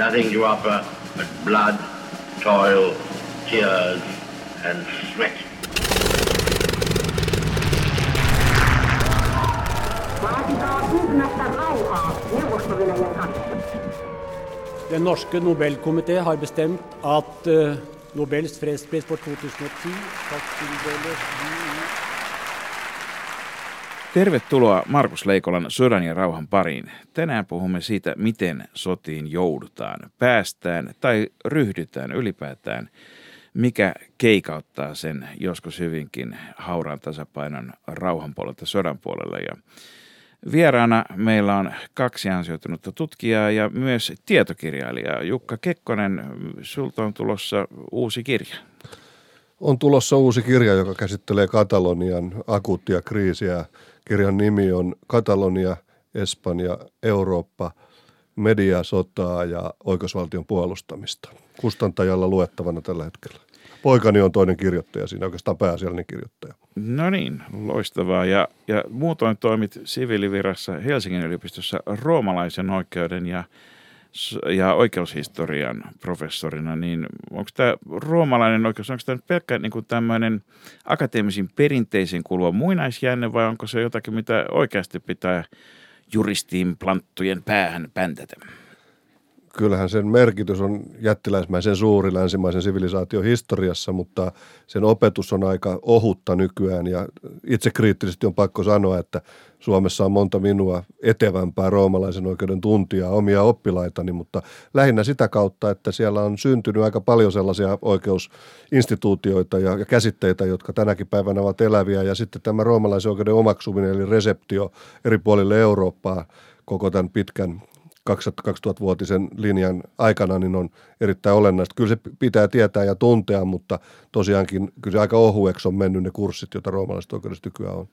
nothing to offer but blood, toil, tears, and sweat. Den norske Nobelkomité har bestemt at uh, Nobels fredspris for 2010 skal tildeles Tervetuloa Markus Leikolan sodan ja rauhan pariin. Tänään puhumme siitä, miten sotiin joudutaan, päästään tai ryhdytään ylipäätään, mikä keikauttaa sen joskus hyvinkin hauraan tasapainon rauhan puolelta sodan puolella. Ja vieraana meillä on kaksi ansioitunutta tutkijaa ja myös tietokirjailija Jukka Kekkonen. Sulta on tulossa uusi kirja. On tulossa uusi kirja, joka käsittelee Katalonian akuuttia kriisiä – Kirjan nimi on Katalonia, Espanja, Eurooppa, mediasotaa ja oikeusvaltion puolustamista. Kustantajalla luettavana tällä hetkellä. Poikani on toinen kirjoittaja siinä, oikeastaan pääasiallinen kirjoittaja. No niin, loistavaa. Ja, ja muutoin toimit siviilivirassa Helsingin yliopistossa roomalaisen oikeuden ja ja oikeushistorian professorina, niin onko tämä roomalainen oikeus, onko tämä pelkkä niin kuin tämmöinen akateemisen perinteisen kuuluva muinaisjänne vai onko se jotakin, mitä oikeasti pitää juristiin planttujen päähän päntätä? Kyllähän sen merkitys on jättiläismäisen suuri länsimaisen sivilisaation historiassa, mutta sen opetus on aika ohutta nykyään. Ja itse kriittisesti on pakko sanoa, että Suomessa on monta minua etevämpää roomalaisen oikeuden tuntijaa, omia oppilaitani, mutta lähinnä sitä kautta, että siellä on syntynyt aika paljon sellaisia oikeusinstituutioita ja, ja käsitteitä, jotka tänäkin päivänä ovat eläviä. Ja sitten tämä roomalaisen oikeuden omaksuminen eli reseptio eri puolille Eurooppaa koko tämän pitkän 2000-vuotisen linjan aikana niin on erittäin olennaista. Kyllä se pitää tietää ja tuntea, mutta tosiaankin kyllä se aika ohueksi on mennyt ne kurssit, joita roomalaiset oikeudessa nykyään on.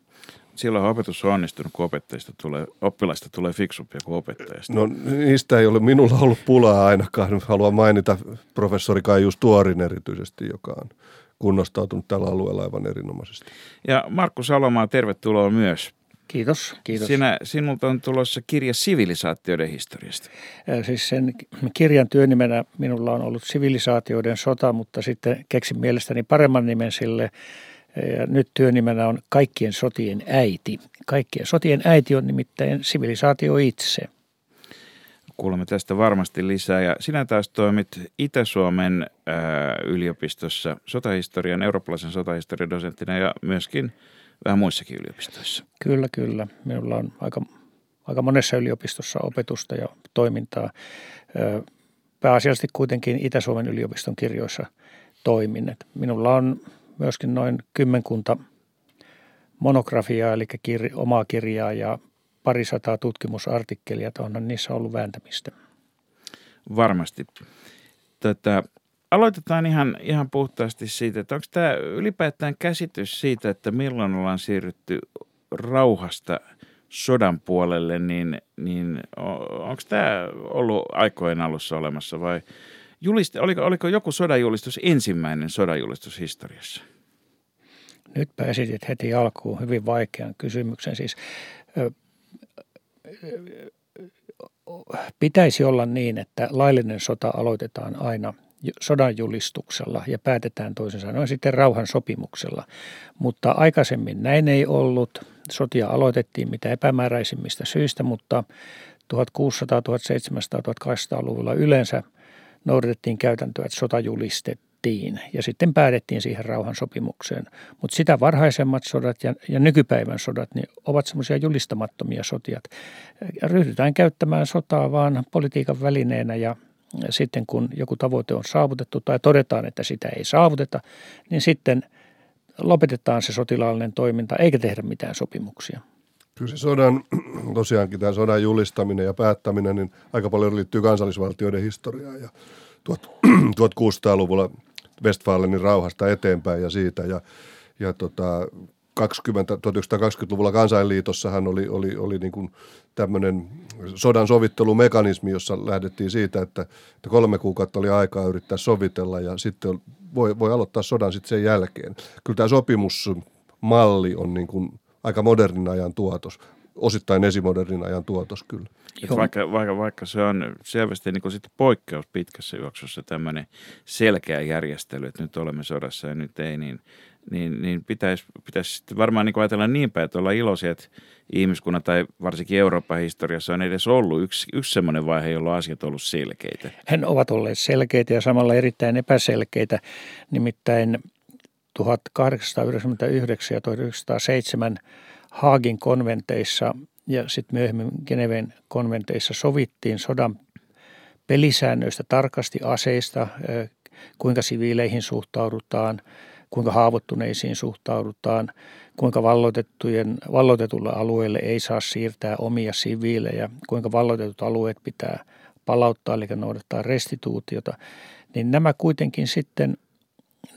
Silloin opetus on onnistunut, kun opettajista tulee, oppilaista tulee fiksumpia kuin opettajista. No niistä ei ole minulla ollut pulaa ainakaan. Haluan mainita professori Kaijus Tuorin erityisesti, joka on kunnostautunut tällä alueella aivan erinomaisesti. Ja Markku Salomaa, tervetuloa myös. Kiitos, kiitos. Sinä, sinulta on tulossa kirja sivilisaatioiden historiasta. Siis sen kirjan työnimenä minulla on ollut sivilisaatioiden sota, mutta sitten keksin mielestäni paremman nimen sille. Ja nyt työnimenä on Kaikkien sotien äiti. Kaikkien sotien äiti on nimittäin sivilisaatio itse. Kuulemme tästä varmasti lisää. Ja sinä taas toimit Itä-Suomen ää, yliopistossa sotahistorian, eurooppalaisen sotahistorian dosenttina ja myöskin – vähän muissakin yliopistoissa. Kyllä, kyllä. Minulla on aika, aika monessa yliopistossa opetusta ja toimintaa. Pääasiallisesti kuitenkin Itä-Suomen yliopiston kirjoissa toimin. Minulla on myöskin noin kymmenkunta monografiaa, eli kir- omaa kirjaa ja parisataa tutkimusartikkelia. Onhan niissä ollut vääntämistä. Varmasti. Tätä, aloitetaan ihan, ihan puhtaasti siitä, että onko tämä ylipäätään käsitys siitä, että milloin ollaan siirrytty rauhasta sodan puolelle, niin, niin onko tämä ollut aikojen alussa olemassa vai juliste, oliko, oliko joku sodajulistus ensimmäinen sodajulistus historiassa? Nyt esitit heti alkuun hyvin vaikean kysymyksen. Siis ö, pitäisi olla niin, että laillinen sota aloitetaan aina – sodan julistuksella ja päätetään toisin sanoen sitten rauhan sopimuksella. Mutta aikaisemmin näin ei ollut. Sotia aloitettiin mitä epämääräisimmistä syistä, mutta 1600-, 1700-, 1800-luvulla yleensä noudatettiin käytäntöä, että sota julistettiin ja sitten päätettiin siihen rauhan sopimukseen. Mutta sitä varhaisemmat sodat ja, ja nykypäivän sodat niin ovat semmoisia julistamattomia sotia. Ryhdytään käyttämään sotaa vaan politiikan välineenä ja sitten kun joku tavoite on saavutettu tai todetaan, että sitä ei saavuteta, niin sitten lopetetaan se sotilaallinen toiminta eikä tehdä mitään sopimuksia. Kyllä se sodan, tosiaankin tämä sodan julistaminen ja päättäminen, niin aika paljon liittyy kansallisvaltioiden historiaan ja 1600-luvulla Westfalenin rauhasta eteenpäin ja siitä. Ja, ja tota, 20, 1920-luvulla kansainliitossahan oli, oli, oli niin kuin tämmöinen sodan sovittelumekanismi, jossa lähdettiin siitä, että, että kolme kuukautta oli aikaa yrittää sovitella ja sitten voi, voi aloittaa sodan sitten sen jälkeen. Kyllä tämä sopimusmalli on niin kuin aika modernin ajan tuotos. osittain esimodernin ajan tuotos kyllä. vaikka, vaikka, vaikka se on selvästi niin sitten poikkeus pitkässä juoksussa tämmöinen selkeä järjestely, että nyt olemme sodassa ja nyt ei, niin, niin, niin pitäisi, pitäisi varmaan niin ajatella niin päin, että olla iloisia, että ihmiskunnan tai varsinkin Euroopan historiassa on edes ollut yksi, yksi semmoinen vaihe, jolloin asiat on ollut selkeitä. Hän ovat olleet selkeitä ja samalla erittäin epäselkeitä. Nimittäin 1899 ja 1907 Haagin konventeissa ja sitten myöhemmin Geneven konventeissa sovittiin sodan pelisäännöistä tarkasti aseista, kuinka siviileihin suhtaudutaan, kuinka haavoittuneisiin suhtaudutaan, kuinka valloitettujen, valloitetulle alueelle ei saa siirtää omia siviilejä, kuinka valloitetut alueet pitää palauttaa, eli noudattaa restituutiota, niin nämä kuitenkin sitten,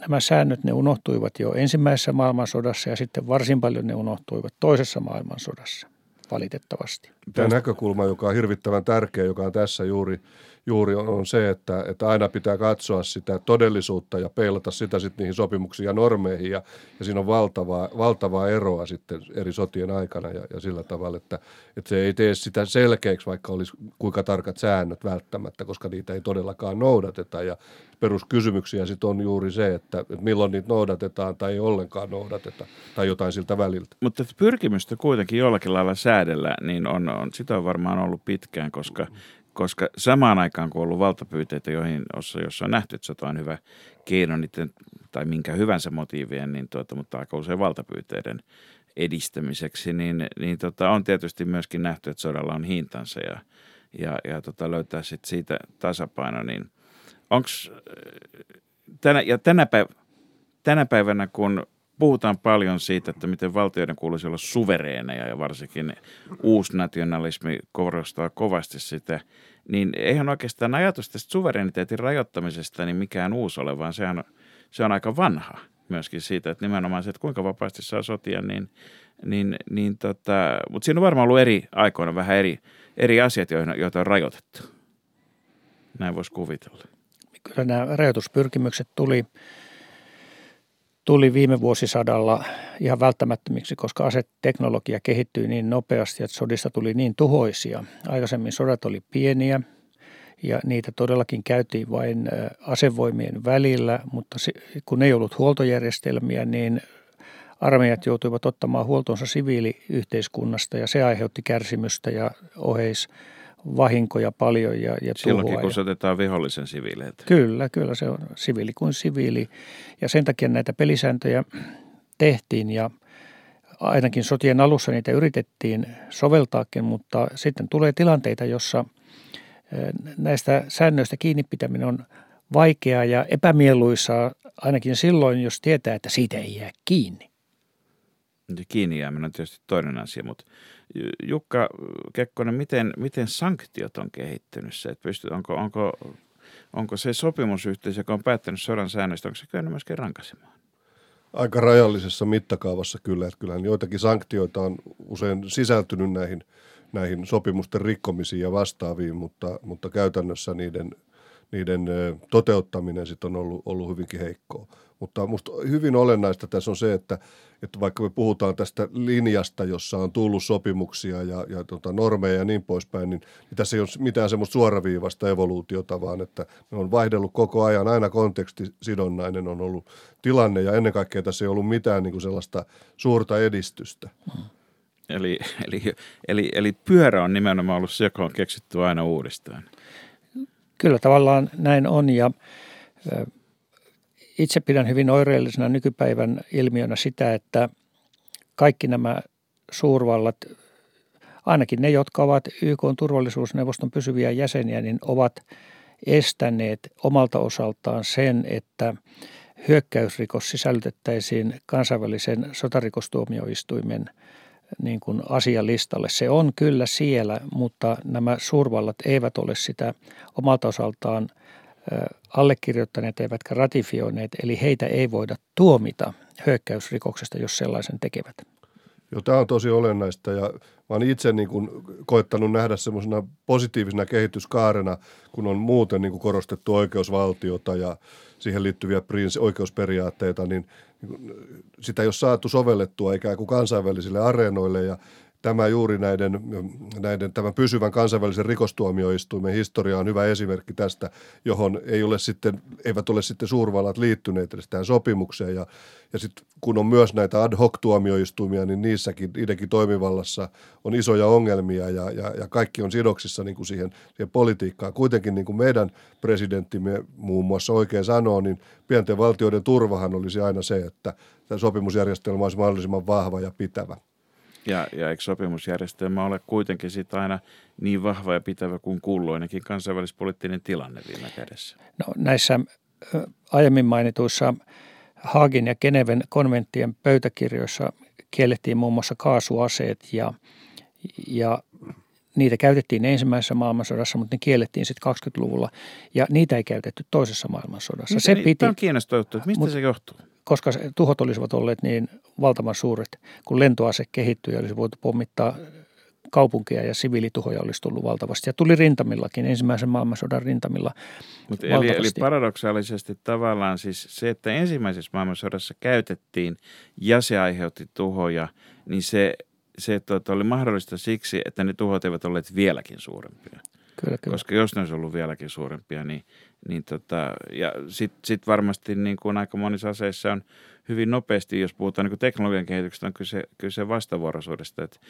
nämä säännöt ne unohtuivat jo ensimmäisessä maailmansodassa ja sitten varsin paljon ne unohtuivat toisessa maailmansodassa valitettavasti. Tämä näkökulma, joka on hirvittävän tärkeä, joka on tässä juuri, juuri on, se, että, että aina pitää katsoa sitä todellisuutta ja peilata sitä sitten niihin sopimuksiin ja normeihin. Ja, ja siinä on valtavaa, valtavaa eroa sitten eri sotien aikana ja, ja sillä tavalla, että, että se ei tee sitä selkeäksi, vaikka olisi kuinka tarkat säännöt välttämättä, koska niitä ei todellakaan noudateta. Ja peruskysymyksiä sitten on juuri se, että, että milloin niitä noudatetaan tai ei ollenkaan noudateta tai jotain siltä väliltä. Mutta pyrkimystä kuitenkin jollakin lailla säädellä, niin on, on, sitä on varmaan ollut pitkään, koska, koska samaan aikaan kun on ollut valtapyyteitä, joihin, jossa, on nähty, että sota on hyvä keino niiden, tai minkä hyvänsä motiivien, niin tuota, mutta aika usein valtapyyteiden edistämiseksi, niin, niin tota, on tietysti myöskin nähty, että sodalla on hintansa ja, ja, ja tota, löytää sit siitä tasapaino, niin – onko tänä, ja tänä, päiv- tänä päivänä, kun puhutaan paljon siitä, että miten valtioiden kuuluisi olla suvereeneja ja varsinkin uusnationalismi korostaa kovasti sitä, niin eihän oikeastaan ajatus tästä suvereniteetin rajoittamisesta niin mikään uusi ole, vaan sehän, se on aika vanha myöskin siitä, että nimenomaan se, että kuinka vapaasti saa sotia, niin, niin, niin tota, mutta siinä on varmaan ollut eri aikoina vähän eri, eri asiat, joita on rajoitettu. Näin voisi kuvitella. Kyllä nämä rajoituspyrkimykset tuli, tuli viime vuosisadalla ihan välttämättömiksi, koska aseteknologia kehittyi niin nopeasti, että sodista tuli niin tuhoisia. Aikaisemmin sodat oli pieniä ja niitä todellakin käytiin vain asevoimien välillä, mutta kun ei ollut huoltojärjestelmiä, niin armeijat joutuivat ottamaan huoltonsa siviiliyhteiskunnasta ja se aiheutti kärsimystä ja oheis vahinkoja paljon ja, ja Silloinkin, kun se otetaan vihollisen siviileiltä. Kyllä, kyllä se on siviili kuin siviili. Ja sen takia näitä pelisääntöjä tehtiin ja ainakin sotien alussa niitä yritettiin soveltaakin, mutta sitten tulee tilanteita, jossa näistä säännöistä kiinni pitäminen on vaikeaa ja epämieluisaa ainakin silloin, jos tietää, että siitä ei jää kiinni. Kiinni jääminen on tietysti toinen asia, mutta Jukka Kekkonen, miten, miten sanktiot on kehittynyt se, että pystyt, onko, onko, onko se sopimusyhteisö, joka on päättänyt sodan säännöistä, onko se kyennyt myöskin rankasemaan? Aika rajallisessa mittakaavassa kyllä, että kyllähän joitakin sanktioita on usein sisältynyt näihin, näihin sopimusten rikkomisiin ja vastaaviin, mutta, mutta käytännössä niiden, niiden toteuttaminen sitten on ollut, ollut hyvinkin heikkoa. Mutta minusta hyvin olennaista tässä on se, että, että vaikka me puhutaan tästä linjasta, jossa on tullut sopimuksia ja, ja tota normeja ja niin poispäin, niin, niin tässä ei ole mitään semmoista suoraviivasta evoluutiota, vaan että ne on vaihdellut koko ajan. Aina kontekstisidonnainen on ollut tilanne ja ennen kaikkea tässä ei ollut mitään niin kuin sellaista suurta edistystä. Eli, eli, eli, eli pyörä on nimenomaan ollut se, joka on keksitty aina uudestaan. Kyllä tavallaan näin on ja itse pidän hyvin oireellisena nykypäivän ilmiönä sitä, että kaikki nämä suurvallat, ainakin ne, jotka ovat YK turvallisuusneuvoston pysyviä jäseniä, niin ovat estäneet omalta osaltaan sen, että hyökkäysrikos sisällytettäisiin kansainvälisen sotarikostuomioistuimen niin kuin asialistalle. Se on kyllä siellä, mutta nämä suurvallat eivät ole sitä omalta osaltaan allekirjoittaneet eivätkä ratifioineet, eli heitä ei voida tuomita hyökkäysrikoksesta, jos sellaisen tekevät. Joo, tämä on tosi olennaista ja mä olen itse niin kuin koettanut nähdä semmoisena positiivisena kehityskaarena, kun on muuten niin kuin korostettu oikeusvaltiota ja siihen liittyviä oikeusperiaatteita, niin, niin sitä ei ole saatu sovellettua ikään kuin kansainvälisille areenoille ja tämä juuri näiden, näiden tämän pysyvän kansainvälisen rikostuomioistuimen historia on hyvä esimerkki tästä, johon ei ole sitten, eivät ole sitten suurvallat liittyneet edes tähän sopimukseen. Ja, ja sitten kun on myös näitä ad hoc tuomioistuimia, niin niissäkin, niidenkin toimivallassa on isoja ongelmia ja, ja, ja kaikki on sidoksissa niin kuin siihen, siihen politiikkaan. Kuitenkin niin kuin meidän presidenttimme muun muassa oikein sanoo, niin pienten valtioiden turvahan olisi aina se, että tämä sopimusjärjestelmä olisi mahdollisimman vahva ja pitävä. Ja, ja eikö sopimusjärjestelmä ole kuitenkin sit aina niin vahva ja pitävä kuin kulloinenkin kansainvälispoliittinen tilanne viime kädessä? No, näissä aiemmin mainituissa Haagin ja Geneven konventtien pöytäkirjoissa kiellettiin muun muassa kaasuaseet ja, ja niitä käytettiin ensimmäisessä maailmansodassa, mutta ne kiellettiin sitten 20-luvulla ja niitä ei käytetty toisessa maailmansodassa. Mitä, se piti, tämä on kiinnostava juttu. Mistä mut, se johtuu? Koska tuhot olisivat olleet niin valtavan suuret, kun lentoase kehittyi ja olisi voitu pommittaa kaupunkia ja siviilituhoja olisi tullut valtavasti. Ja tuli rintamillakin, ensimmäisen maailmansodan rintamilla Mut eli, eli paradoksaalisesti tavallaan siis se, että ensimmäisessä maailmansodassa käytettiin ja se aiheutti tuhoja, niin se, se tuota, oli mahdollista siksi, että ne tuhot eivät olleet vieläkin suurempia. Kyllä, kyllä. Koska jos ne olisi ollut vieläkin suurempia, niin, niin tota, ja sitten sit varmasti niin kuin aika monissa aseissa on hyvin nopeasti, jos puhutaan niin kuin teknologian kehityksestä, on kyse, kyse vastavuoroisuudesta, että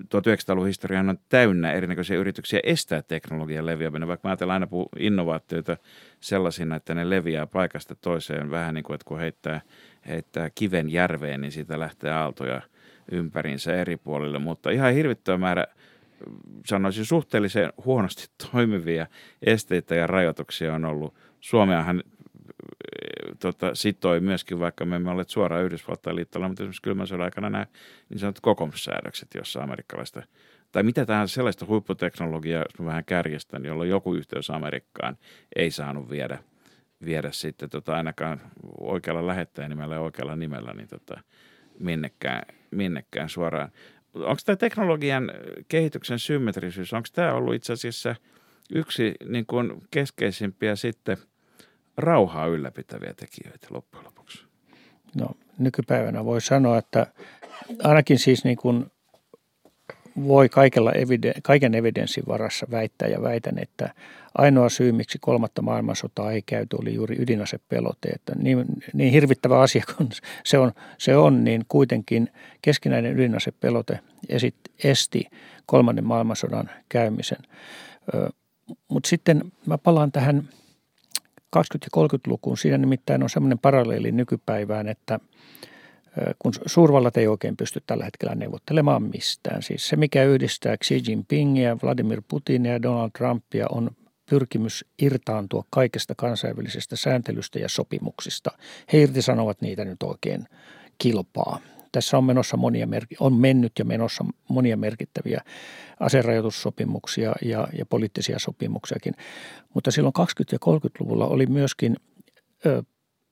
1900-luvun historia on täynnä erinäköisiä yrityksiä estää teknologian leviäminen, vaikka mä ajatellaan aina innovaatioita sellaisina, että ne leviää paikasta toiseen. Vähän niin kuin, että kun heittää, heittää kiven järveen, niin siitä lähtee aaltoja ympäriinsä eri puolille, mutta ihan hirvittävä määrä sanoisin suhteellisen huonosti toimivia esteitä ja rajoituksia on ollut. Suomeahan tota, sitoi myöskin, vaikka me emme ole suoraan Yhdysvaltain liittolla, mutta esimerkiksi kylmän sodan aikana nämä niin sanotut kokoomussäädökset, jossa amerikkalaista tai mitä tähän sellaista huipputeknologiaa, jos mä vähän kärjestän, jolla joku yhteys Amerikkaan ei saanut viedä, viedä sitten tota, ainakaan oikealla lähettäjänimellä ja oikealla nimellä niin tota, minnekään, minnekään suoraan. Onko tämä teknologian kehityksen symmetrisyys, onko tämä ollut itse asiassa yksi niin kuin keskeisimpiä sitten – rauhaa ylläpitäviä tekijöitä loppujen lopuksi? No nykypäivänä voi sanoa, että ainakin siis niin kuin voi kaikella eviden, kaiken evidenssin varassa väittää ja väitän, että ainoa syy, miksi kolmatta maailmansotaa ei käyty, oli juuri ydinasepelote. Että niin, niin hirvittävä asia kuin se on, se on, niin kuitenkin keskinäinen ydinasepelote esit, esti kolmannen maailmansodan käymisen. Mutta sitten mä palaan tähän 20- ja 30-lukuun. Siinä nimittäin on semmoinen paralleeli nykypäivään, että kun suurvallat ei oikein pysty tällä hetkellä neuvottelemaan mistään. Siis se, mikä yhdistää Xi Jinpingia, Vladimir Putinia ja Donald Trumpia on pyrkimys irtaantua kaikesta kansainvälisestä sääntelystä ja sopimuksista. He irtisanovat niitä nyt oikein kilpaa. Tässä on, menossa monia, on mennyt ja menossa monia merkittäviä aserajoitussopimuksia ja, ja poliittisia sopimuksiakin. Mutta silloin 20- ja 30-luvulla oli myöskin ö,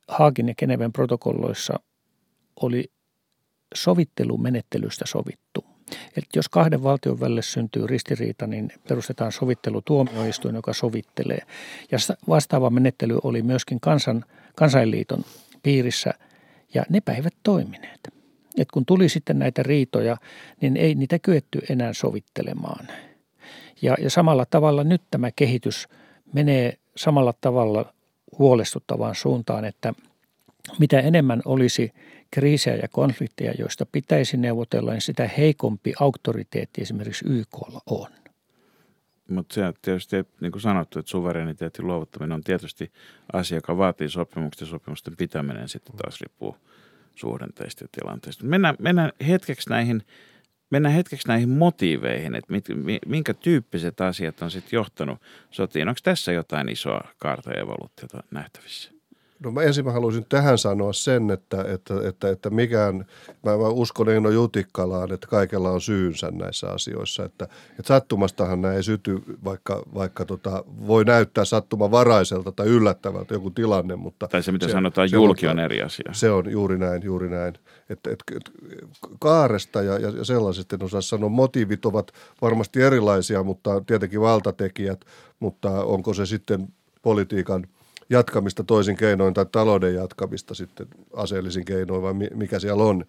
Haagin ja Geneven protokolloissa oli sovittelumenettelystä sovittu. Että jos kahden valtion välille syntyy ristiriita, niin perustetaan sovittelutuomioistuin, joka sovittelee. Ja vastaava menettely oli myöskin kansan, kansainliiton piirissä, ja ne päivät toimineet. Et kun tuli sitten näitä riitoja, niin ei niitä kyetty enää sovittelemaan. Ja, ja samalla tavalla nyt tämä kehitys menee samalla tavalla huolestuttavaan suuntaan, että mitä enemmän olisi kriisejä ja konflikteja, joista pitäisi neuvotella, niin sitä heikompi auktoriteetti esimerkiksi YKlla on. Mutta se tietysti, niin kuin sanottu, että suvereniteetin luovuttaminen on tietysti asia, joka vaatii sopimuksen ja sopimusten pitäminen sitten taas riippuu – suhdanteista ja tilanteista. Mennään, mennään hetkeksi näihin mennään hetkeksi näihin motiiveihin, että mit, minkä tyyppiset asiat on sitten johtanut sotiin. Onko tässä jotain isoa kaarta ja evoluutiota nähtävissä? No mä ensin mä haluaisin tähän sanoa sen, että, että, että, että mikään, mä, mä uskon Eino Jutikkalaan, että kaikella on syynsä näissä asioissa. Että, että sattumastahan nämä ei syty, vaikka, vaikka tota, voi näyttää sattumavaraiselta tai yllättävältä joku tilanne. Mutta tai se, mitä se, sanotaan, se julki on, eri asia. Se on juuri näin, juuri näin. Että, että, että kaaresta ja, ja sellaisesta en osaa sanoa. Motiivit ovat varmasti erilaisia, mutta tietenkin valtatekijät, mutta onko se sitten politiikan – jatkamista toisin keinoin tai talouden jatkamista sitten aseellisin keinoin vai mikä siellä on.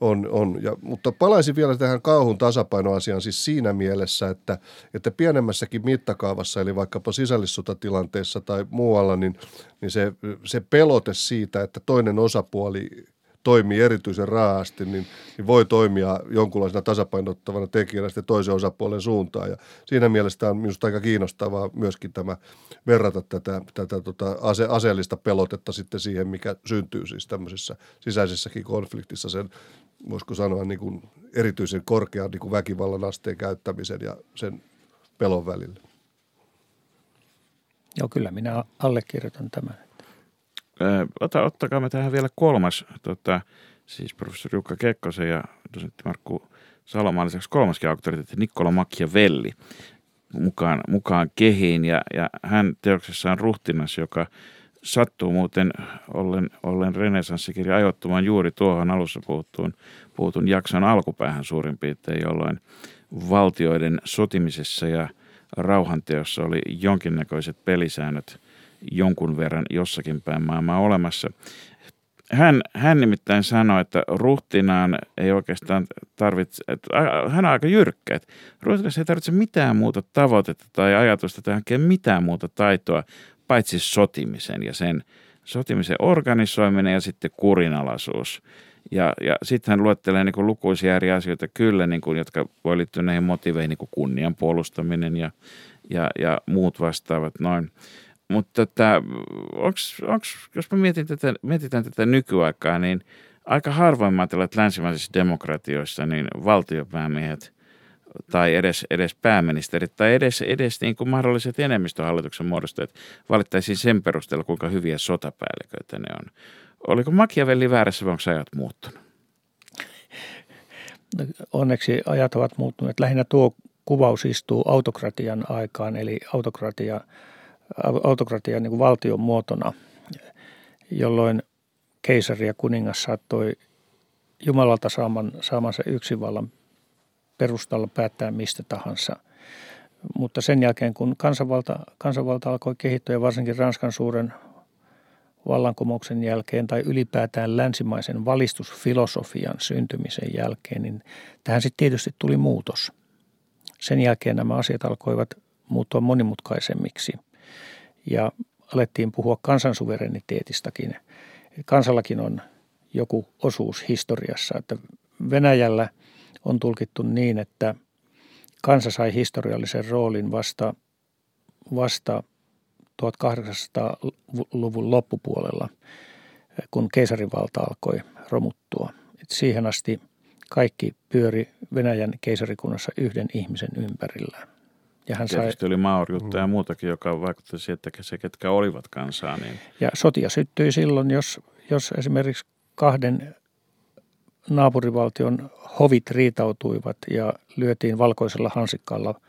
on, on. Ja, mutta palaisin vielä tähän kauhun tasapainoasiaan siis siinä mielessä, että, että pienemmässäkin mittakaavassa, eli vaikkapa sisällissotatilanteessa tai muualla, niin, niin se, se pelote siitä, että toinen osapuoli toimii erityisen raasti, niin, niin voi toimia jonkunlaisena tasapainottavana tekijänä sitten toisen osapuolen suuntaan. Ja siinä mielessä on minusta aika kiinnostavaa myöskin tämä verrata tätä, tätä tota ase, aseellista pelotetta sitten siihen, mikä syntyy siis tämmöisessä sisäisessäkin konfliktissa sen, voisiko sanoa niin kuin erityisen korkean niin kuin väkivallan asteen käyttämisen ja sen pelon välillä. Joo, kyllä minä allekirjoitan tämän. Ota, ottakaa me tähän vielä kolmas, tota, siis professori Jukka Kekkosen ja dosentti Markku Salomaan lisäksi kolmaskin auktoriteetti Nikkola Velli mukaan, mukaan kehiin. Ja, ja hän teoksessaan ruhtinas, joka sattuu muuten ollen, ollen renesanssikirja ajoittumaan juuri tuohon alussa puhuttuun, puhutun jakson alkupäähän suurin piirtein, jolloin valtioiden sotimisessa ja rauhanteossa oli jonkinnäköiset pelisäännöt – jonkun verran jossakin päin maailmaa olemassa. Hän, hän nimittäin sanoi, että ruhtinaan ei oikeastaan tarvitse, että hän on aika jyrkkä, että ruhtinaan ei tarvitse mitään muuta tavoitetta tai ajatusta tai hankkia mitään muuta taitoa, paitsi sotimisen ja sen sotimisen organisoiminen ja sitten kurinalaisuus. Ja, ja sitten hän luettelee niin lukuisia eri asioita kyllä, niin kuin, jotka voi liittyä näihin motiveihin, niin kuin kunnian puolustaminen ja, ja, ja muut vastaavat noin. Mutta tota, onks, onks, jos me mietin tätä, mietitään tätä nykyaikaa, niin aika harvoin mä ajattelen, että länsimaisissa demokratioissa niin valtiopäämiehet tai edes, edes pääministerit tai edes, edes niin kuin mahdolliset enemmistöhallituksen muodostajat valittaisiin sen perusteella, kuinka hyviä sotapäälliköitä ne on. Oliko Machiavelli väärässä vai onko ajat muuttunut? No, onneksi ajat ovat muuttuneet. Lähinnä tuo kuvaus istuu autokratian aikaan, eli autokratia – autokratian niin valtion muotona, jolloin keisari ja kuningas saattoi Jumalalta saaman, saamansa yksinvallan perustalla päättää mistä tahansa. Mutta sen jälkeen, kun kansanvalta, kansanvalta alkoi kehittyä ja varsinkin Ranskan suuren vallankumouksen jälkeen tai ylipäätään länsimaisen valistusfilosofian syntymisen jälkeen, niin tähän sitten tietysti tuli muutos. Sen jälkeen nämä asiat alkoivat muuttua monimutkaisemmiksi – ja alettiin puhua kansansuvereniteetistakin. Kansallakin on joku osuus historiassa, että Venäjällä on tulkittu niin, että kansa sai historiallisen roolin vasta, vasta 1800-luvun loppupuolella, kun keisarivalta alkoi romuttua. Et siihen asti kaikki pyöri Venäjän keisarikunnassa yhden ihmisen ympärillä. Ja hän sai... oli Maorjutta mm. ja muutakin, joka vaikutti siihen, että se, ketkä olivat kansaa. Niin... Ja sotia syttyi silloin, jos, jos esimerkiksi kahden naapurivaltion hovit riitautuivat ja lyötiin valkoisella hansikkaalla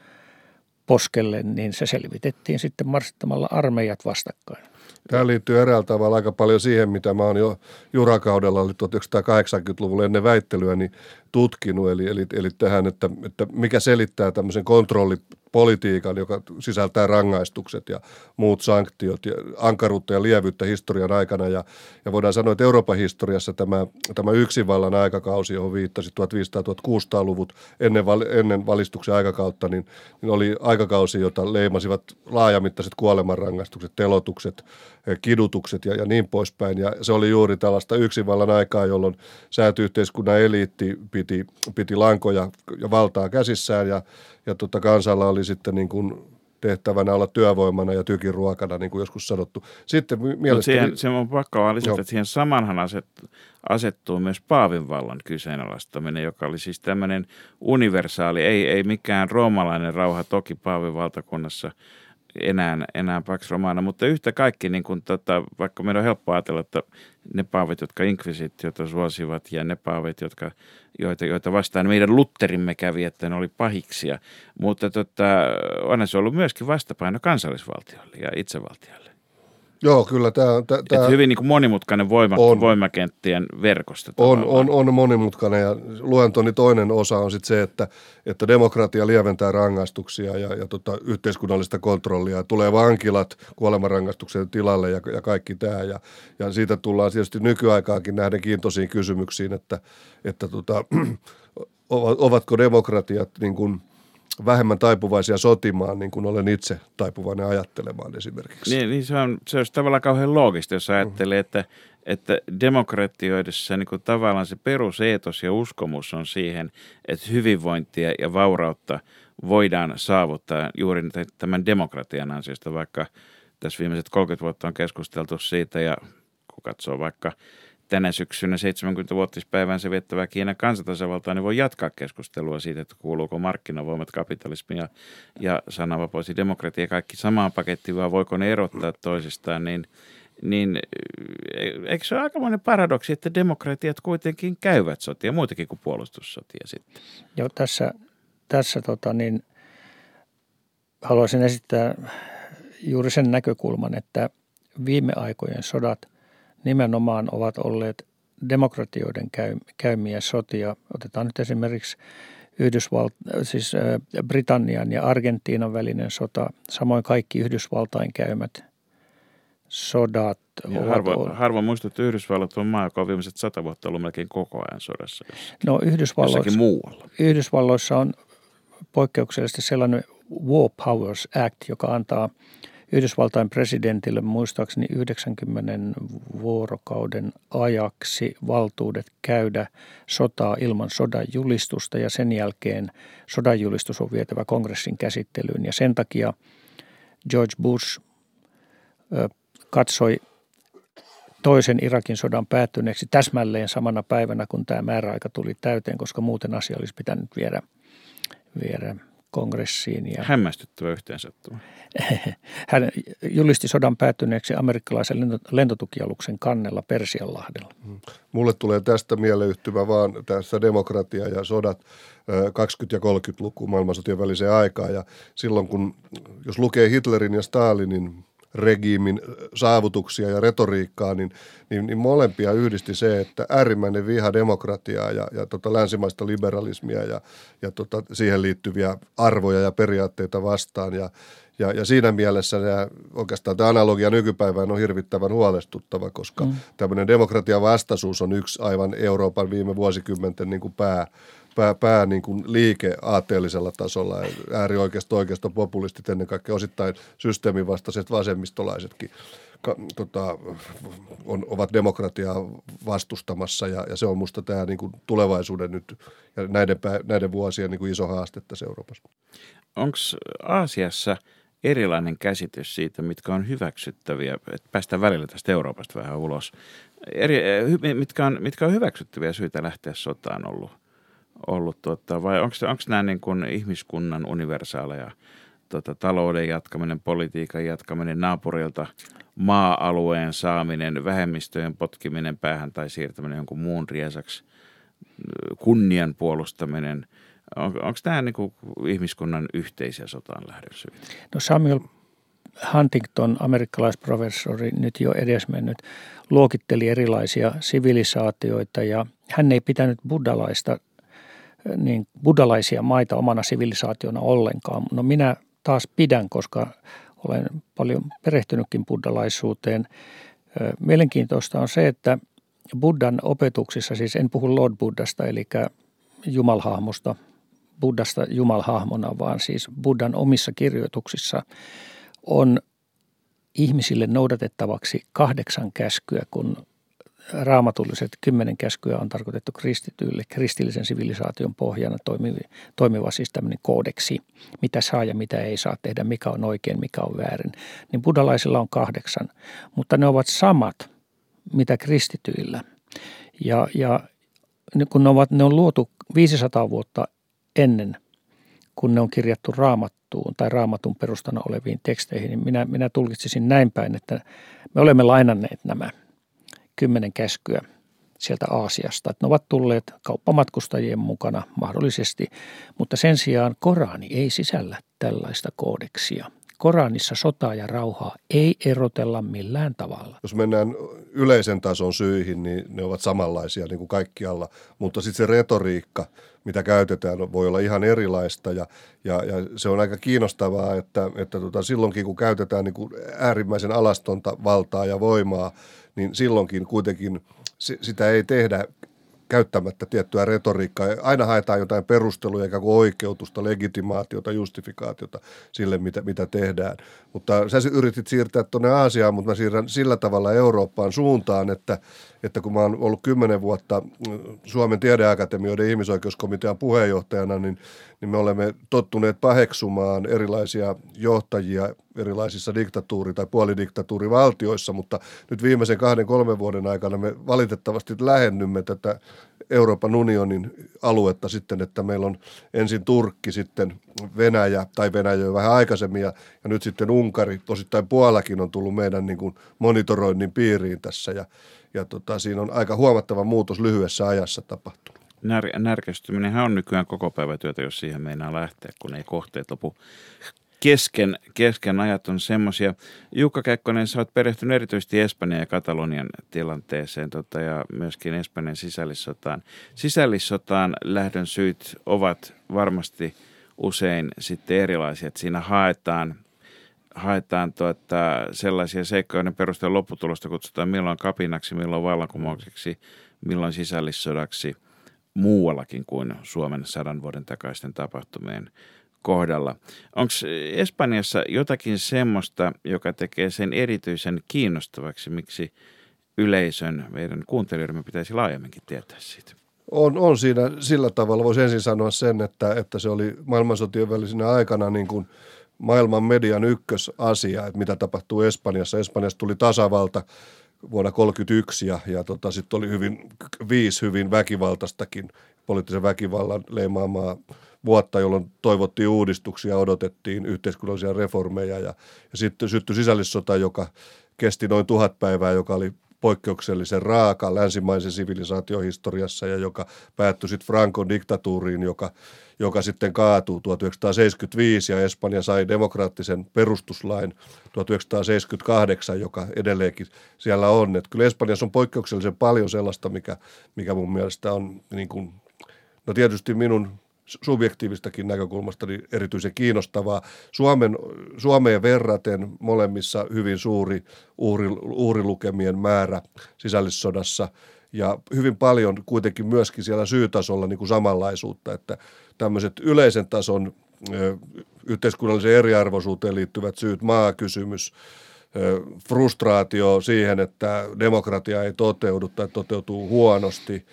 poskelle, niin se selvitettiin sitten marssittamalla armeijat vastakkain. Tämä liittyy eräällä tavalla aika paljon siihen, mitä mä oon jo jurakaudella, oli 1980-luvulla ennen väittelyä, niin tutkinut, eli, eli, eli tähän, että, että mikä selittää tämmöisen kontrollipolitiikan, joka sisältää rangaistukset ja muut sanktiot, ja ankaruutta ja lievyyttä historian aikana. Ja, ja voidaan sanoa, että Euroopan historiassa tämä, tämä yksinvallan aikakausi, johon viittasi 1500-1600-luvut ennen, ennen valistuksen aikakautta, niin, niin oli aikakausi, jota leimasivat laajamittaiset kuolemanrangaistukset, telotukset, kidutukset ja, ja niin poispäin. Ja se oli juuri tällaista yksinvallan aikaa, jolloin säätyyhteiskunnan eliitti piti, piti lankoja ja valtaa käsissään ja, ja tota kansalla oli sitten niin kuin tehtävänä olla työvoimana ja tykin ruokana, niin kuin joskus sanottu. Sitten mielestäni... siihen, se on pakko vaan lisätä, että siihen samanhan aset, asettuu myös paavinvallan kyseenalaistaminen, joka oli siis tämmöinen universaali, ei, ei mikään roomalainen rauha toki paavivaltakunnassa – enää, enää Pax Romana, mutta yhtä kaikki, niin kuin, tota, vaikka meidän on helppo ajatella, että ne paavit, jotka inkvisitiota suosivat ja ne paavit, jotka, joita, joita vastaan meidän Lutterimme kävi, että ne oli pahiksia, mutta tota, onhan se ollut myöskin vastapaino kansallisvaltiolle ja itsevaltiolle. Joo, kyllä tämä on... Tää, tää, hyvin niin kuin monimutkainen voima, on, voimakenttien verkosto. On, on, on monimutkainen ja luentoni toinen osa on sitten se, että, että demokratia lieventää rangaistuksia ja, ja tota, yhteiskunnallista kontrollia. Tulee vankilat kuolemanrangaistuksen tilalle ja, ja kaikki tämä. Ja, ja siitä tullaan tietysti nykyaikaakin nähden kiintoisiin kysymyksiin, että, että tota, ovatko demokratiat niin kuin – vähemmän taipuvaisia sotimaan, niin kuin olen itse taipuvainen ajattelemaan esimerkiksi. Niin, niin se, on, se olisi tavallaan kauhean loogista, jos ajattelee, että, että demokratioidessa niin kuin tavallaan se peruseetos ja uskomus on siihen, että hyvinvointia ja vaurautta voidaan saavuttaa juuri tämän demokratian ansiosta, vaikka tässä viimeiset 30 vuotta on keskusteltu siitä ja kun katsoo vaikka – tänä syksynä 70-vuotispäivän viettävää Kiinan kansantasavaltaa, niin voi jatkaa keskustelua siitä, että kuuluuko markkinavoimat kapitalismi ja, ja sananvapaus ja demokratia kaikki samaan pakettiin, vai voiko ne erottaa toisistaan, niin, niin e, eikö se ole aikamoinen paradoksi, että demokratiat kuitenkin käyvät sotia, muitakin kuin puolustussotia sitten? Joo, tässä, tässä tota niin, haluaisin esittää juuri sen näkökulman, että viime aikojen sodat – nimenomaan ovat olleet demokratioiden käymiä sotia. Otetaan nyt esimerkiksi Yhdysvalt- siis Britannian ja Argentiinan välinen sota, samoin kaikki Yhdysvaltain käymät sodat. Ja harva, ollut. harva muistaa, että Yhdysvallat on maa, joka on viimeiset sata vuotta ollut melkein koko ajan sodassa. Jossakin, no Yhdysvalloissa, muualla. Yhdysvalloissa on poikkeuksellisesti sellainen War Powers Act, joka antaa – Yhdysvaltain presidentille muistaakseni 90 vuorokauden ajaksi valtuudet käydä sotaa ilman sodan julistusta ja sen jälkeen sodan julistus on vietävä kongressin käsittelyyn. Ja sen takia George Bush katsoi toisen Irakin sodan päättyneeksi täsmälleen samana päivänä, kun tämä määräaika tuli täyteen, koska muuten asia olisi pitänyt viedä, viedä kongressiin. Ja Hämmästyttävä yhteensattuma. Hän julisti sodan päättyneeksi amerikkalaisen lentotukialuksen kannella Persianlahdella. Mm. Mulle tulee tästä mieleyhtymä vaan tässä demokratia ja sodat 20- ja 30-luku maailmansotien väliseen aikaan. Ja silloin kun, jos lukee Hitlerin ja Stalinin regiimin saavutuksia ja retoriikkaa, niin, niin, niin molempia yhdisti se, että äärimmäinen viha demokratiaa ja, ja tota länsimaista liberalismia ja, ja tota siihen liittyviä arvoja ja periaatteita vastaan. Ja, ja, ja siinä mielessä nämä, oikeastaan tämä analogia nykypäivään on hirvittävän huolestuttava, koska mm. tämmöinen demokratian vastaisuus on yksi aivan Euroopan viime vuosikymmenten niin kuin pää, pää, pää niin kuin liike aatteellisella tasolla. Äärioikeisto, oikeisto, populistit ennen kaikkea osittain systeemin vastaiset vasemmistolaisetkin ka, tota, on, ovat demokratiaa vastustamassa ja, ja se on musta tämä niin kuin tulevaisuuden nyt ja näiden, näiden vuosien niin kuin iso haaste tässä Euroopassa. Onko Aasiassa erilainen käsitys siitä, mitkä on hyväksyttäviä, että päästään välillä tästä Euroopasta vähän ulos, Eri, mitkä, on, mitkä on hyväksyttäviä syitä lähteä sotaan ollut? Ollut tuota, vai onko nämä niin kuin ihmiskunnan universaaleja tota, talouden jatkaminen, politiikan jatkaminen, naapurilta maa-alueen saaminen, vähemmistöjen potkiminen päähän tai siirtäminen jonkun muun riesaksi, kunnian puolustaminen. On, onko tämä niin kuin ihmiskunnan yhteisiä sotaan lähdön syitä? No Samuel Huntington, amerikkalaisprofessori, nyt jo edesmennyt, luokitteli erilaisia sivilisaatioita ja hän ei pitänyt buddhalaista niin buddhalaisia maita omana sivilisaationa ollenkaan. No minä taas pidän, koska olen paljon perehtynytkin buddhalaisuuteen. Mielenkiintoista on se, että Buddhan opetuksissa, siis en puhu Lord Buddhasta, eli Jumalhahmosta, Buddhasta Jumalhahmona, vaan siis Buddhan omissa kirjoituksissa on ihmisille noudatettavaksi kahdeksan käskyä, kun raamatulliset kymmenen käskyä on tarkoitettu kristityille, kristillisen sivilisaation pohjana toimiva, toimiva siis tämmöinen koodeksi, mitä saa ja mitä ei saa tehdä, mikä on oikein, mikä on väärin. Niin buddhalaisilla on kahdeksan, mutta ne ovat samat, mitä kristityillä. Ja, ja kun ne, ovat, ne on luotu 500 vuotta ennen, kun ne on kirjattu raamattuun tai raamatun perustana oleviin teksteihin, niin minä, minä tulkitsisin näin päin, että me olemme lainanneet nämä – kymmenen käskyä sieltä Aasiasta. Että ne ovat tulleet kauppamatkustajien mukana mahdollisesti, mutta sen sijaan Korani ei sisällä tällaista koodeksia. Koranissa sotaa ja rauhaa ei erotella millään tavalla. Jos mennään yleisen tason syihin, niin ne ovat samanlaisia niin kuin kaikkialla, mutta sitten se retoriikka, mitä käytetään, voi olla ihan erilaista ja, ja, ja se on aika kiinnostavaa, että, että tota, silloinkin kun käytetään niin kuin äärimmäisen alastonta valtaa ja voimaa, niin silloinkin kuitenkin sitä ei tehdä käyttämättä tiettyä retoriikkaa. Aina haetaan jotain perusteluja, eikä kuin oikeutusta, legitimaatiota, justifikaatiota sille, mitä, mitä tehdään. Mutta sä yritit siirtää tuonne Aasiaan, mutta mä siirrän sillä tavalla Eurooppaan suuntaan, että, että kun mä oon ollut kymmenen vuotta Suomen tiedeakatemioiden ihmisoikeuskomitean puheenjohtajana, niin, niin me olemme tottuneet paheksumaan erilaisia johtajia erilaisissa diktatuuri- tai puolidiktatuurivaltioissa, mutta nyt viimeisen kahden, kolmen vuoden aikana me valitettavasti lähennymme tätä Euroopan unionin aluetta sitten, että meillä on ensin Turkki, sitten Venäjä, tai Venäjä jo vähän aikaisemmin, ja, ja nyt sitten Unkari, osittain Puolakin on tullut meidän niin kuin monitoroinnin piiriin tässä, ja, ja tota, siinä on aika huomattava muutos lyhyessä ajassa tapahtunut. När, on nykyään koko päivätyötä, jos siihen meinaa lähteä, kun ei kohteet lopu kesken, kesken ajat on semmoisia. Jukka Kekkonen, sä oot perehtynyt erityisesti Espanjan ja Katalonian tilanteeseen tota, ja myöskin Espanjan sisällissotaan. Sisällissotaan lähdön syyt ovat varmasti usein sitten erilaisia, että siinä haetaan haetaan tuota, sellaisia seikkoja, joiden perusteella lopputulosta kutsutaan milloin kapinaksi, milloin vallankumoukseksi, milloin sisällissodaksi muuallakin kuin Suomen sadan vuoden takaisten tapahtumien kohdalla. Onko Espanjassa jotakin semmoista, joka tekee sen erityisen kiinnostavaksi, miksi yleisön, meidän kuuntelijoidemme pitäisi laajemminkin tietää siitä? On, on siinä sillä tavalla. Voisi ensin sanoa sen, että, että se oli maailmansotien välisenä aikana niin kuin maailman median ykkösasia, että mitä tapahtuu Espanjassa. Espanjasta tuli tasavalta vuonna 1931 ja, ja tota, sitten oli hyvin, viisi hyvin väkivaltaistakin poliittisen väkivallan leimaamaa vuotta, jolloin toivottiin uudistuksia, odotettiin yhteiskunnallisia reformeja ja, ja sitten syttyi sisällissota, joka kesti noin tuhat päivää, joka oli poikkeuksellisen raaka länsimaisen sivilisaatiohistoriassa ja joka päättyi sitten Frankon diktatuuriin, joka, joka sitten kaatuu 1975 ja Espanja sai demokraattisen perustuslain 1978, joka edelleenkin siellä on. Et kyllä Espanjassa on poikkeuksellisen paljon sellaista, mikä, mikä mun mielestä on niin kuin, no tietysti minun subjektiivistakin näkökulmasta niin erityisen kiinnostavaa. Suomen, Suomeen verraten molemmissa hyvin suuri uhri, uhrilukemien määrä sisällissodassa ja hyvin paljon kuitenkin myöskin siellä syytasolla niin kuin samanlaisuutta, että tämmöiset yleisen tason yhteiskunnalliseen eriarvoisuuteen liittyvät syyt, maakysymys, frustraatio siihen, että demokratia ei toteudu tai toteutuu huonosti –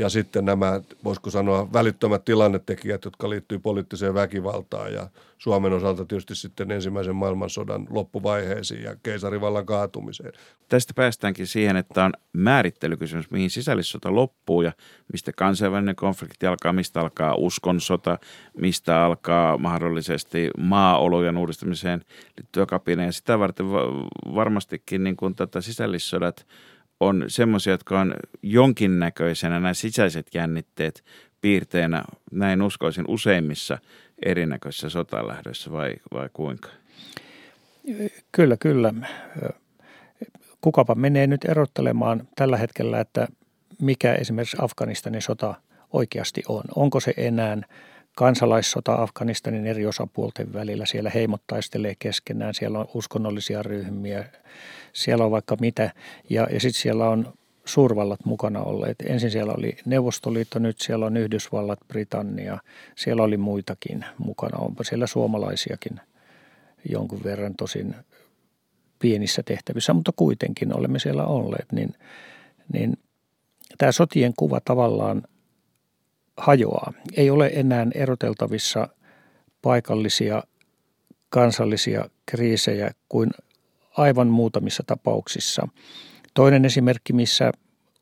ja sitten nämä, voisiko sanoa, välittömät tilannetekijät, jotka liittyy poliittiseen väkivaltaan ja Suomen osalta tietysti sitten ensimmäisen maailmansodan loppuvaiheisiin ja keisarivallan kaatumiseen. Tästä päästäänkin siihen, että on määrittelykysymys, mihin sisällissota loppuu ja mistä kansainvälinen konflikti alkaa, mistä alkaa uskonsota, mistä alkaa mahdollisesti maaolojen uudistamiseen liittyvä kapina. Ja sitä varten varmastikin niin kuin tätä sisällissodat on semmoisia, jotka on jonkinnäköisenä nämä sisäiset jännitteet piirteenä, näin uskoisin, useimmissa erinäköisissä sotalähdöissä vai, vai kuinka? Kyllä, kyllä. Kukapa menee nyt erottelemaan tällä hetkellä, että mikä esimerkiksi Afganistanin sota oikeasti on. Onko se enää kansalaissota Afganistanin eri osapuolten välillä. Siellä heimot taistelee keskenään, siellä on uskonnollisia ryhmiä, siellä on vaikka mitä. Ja, ja sitten siellä on suurvallat mukana olleet. Ensin siellä oli Neuvostoliitto, nyt siellä on Yhdysvallat, Britannia. Siellä oli muitakin mukana. Onpa siellä suomalaisiakin jonkun verran tosin pienissä tehtävissä, mutta kuitenkin olemme siellä olleet. Niin, niin tämä sotien kuva tavallaan hajoaa. Ei ole enää eroteltavissa paikallisia kansallisia kriisejä kuin aivan muutamissa tapauksissa. Toinen esimerkki, missä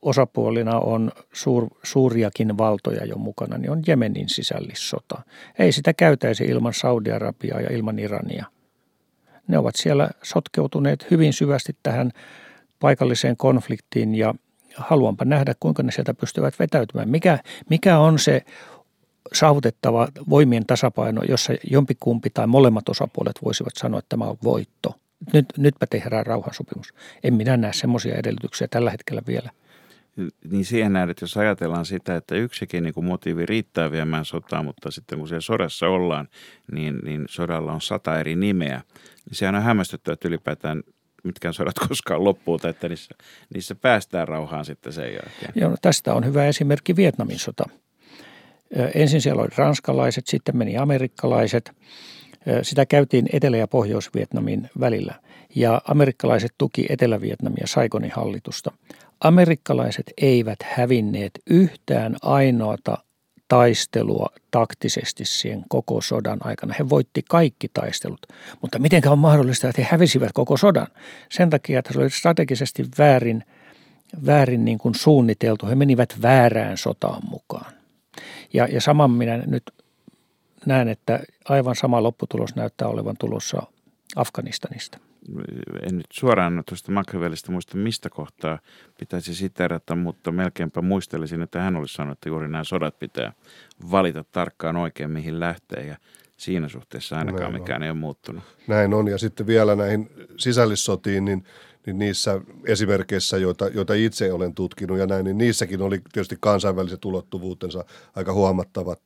osapuolina on suur, suuriakin valtoja jo mukana, niin on Jemenin sisällissota. Ei sitä käytäisi ilman Saudi-Arabiaa ja ilman Irania. Ne ovat siellä sotkeutuneet hyvin syvästi tähän paikalliseen konfliktiin ja haluanpa nähdä, kuinka ne sieltä pystyvät vetäytymään. Mikä, mikä on se saavutettava voimien tasapaino, jossa jompikumpi tai molemmat osapuolet voisivat sanoa, että tämä on voitto. Nyt, nytpä tehdään rauhansopimus. En minä näe semmoisia edellytyksiä tällä hetkellä vielä. Niin siihen nähdään, että jos ajatellaan sitä, että yksikin niin kuin motiivi riittää viemään sotaa, mutta sitten kun siellä sodassa ollaan, niin, niin sodalla on sata eri nimeä. Niin sehän on hämmästyttävää, että ylipäätään mitkään sodat koskaan loppuu, että niissä, niissä päästään rauhaan sitten sen jälkeen. Joo, no tästä on hyvä esimerkki Vietnamin sota. Ensin siellä oli ranskalaiset, sitten meni amerikkalaiset. Sitä käytiin Etelä- ja Pohjois-Vietnamin välillä ja amerikkalaiset tuki Etelä-Vietnamia Saigonin hallitusta. Amerikkalaiset eivät hävinneet yhtään ainoata taistelua taktisesti siihen koko sodan aikana. He voitti kaikki taistelut, mutta miten on mahdollista, että he hävisivät koko sodan? Sen takia, että se oli strategisesti väärin, väärin niin kuin suunniteltu. He menivät väärään sotaan mukaan. Ja, ja saman minä nyt näen, että aivan sama lopputulos näyttää olevan tulossa Afganistanista en nyt suoraan tuosta Machiavellista muista mistä kohtaa pitäisi siterata, mutta melkeinpä muistelisin, että hän olisi sanonut, että juuri nämä sodat pitää valita tarkkaan oikein mihin lähtee ja siinä suhteessa ainakaan Näin mikään on. ei ole muuttunut. Näin on ja sitten vielä näihin sisällissotiin, niin niin niissä esimerkkeissä, joita, joita itse olen tutkinut ja näin, niin niissäkin oli tietysti kansainväliset ulottuvuutensa aika huomattavat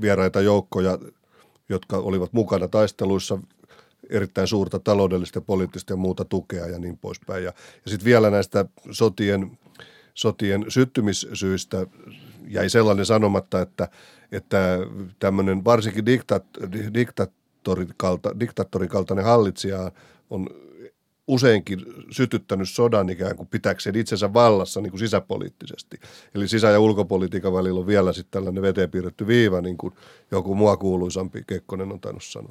vieraita joukkoja, jotka olivat mukana taisteluissa erittäin suurta taloudellista, poliittista ja muuta tukea ja niin poispäin. Ja, ja sitten vielä näistä sotien, sotien syttymissyistä jäi sellainen sanomatta, että, että tämmöinen varsinkin diktat, diktaattorin, kalta, diktaattorin kaltainen hallitsija on useinkin sytyttänyt sodan ikään kuin pitääkseen itsensä vallassa niin kuin sisäpoliittisesti. Eli sisä- ja ulkopolitiikan välillä on vielä sitten tällainen veteen piirretty viiva, niin kuin joku mua kuuluisampi Kekkonen on tainnut sanoa.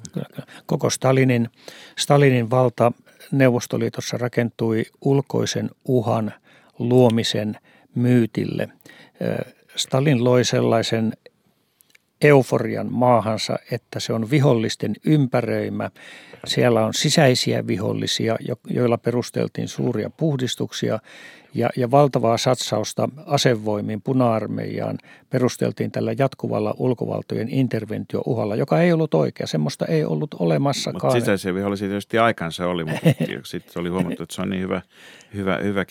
Koko Stalinin, Stalinin valta Neuvostoliitossa rakentui ulkoisen uhan luomisen myytille. Stalin loi sellaisen euforian maahansa, että se on vihollisten ympäröimä. Siellä on sisäisiä vihollisia, joilla perusteltiin suuria puhdistuksia ja, ja valtavaa satsausta asevoimiin, puna-armeijaan perusteltiin tällä jatkuvalla ulkovaltojen interventiouhalla, joka ei ollut oikea. Semmoista ei ollut olemassakaan. Mutta sisäisiä vihollisia tietysti aikansa oli, mutta sitten oli huomattu, että se on niin hyvä, hyvä, hyvä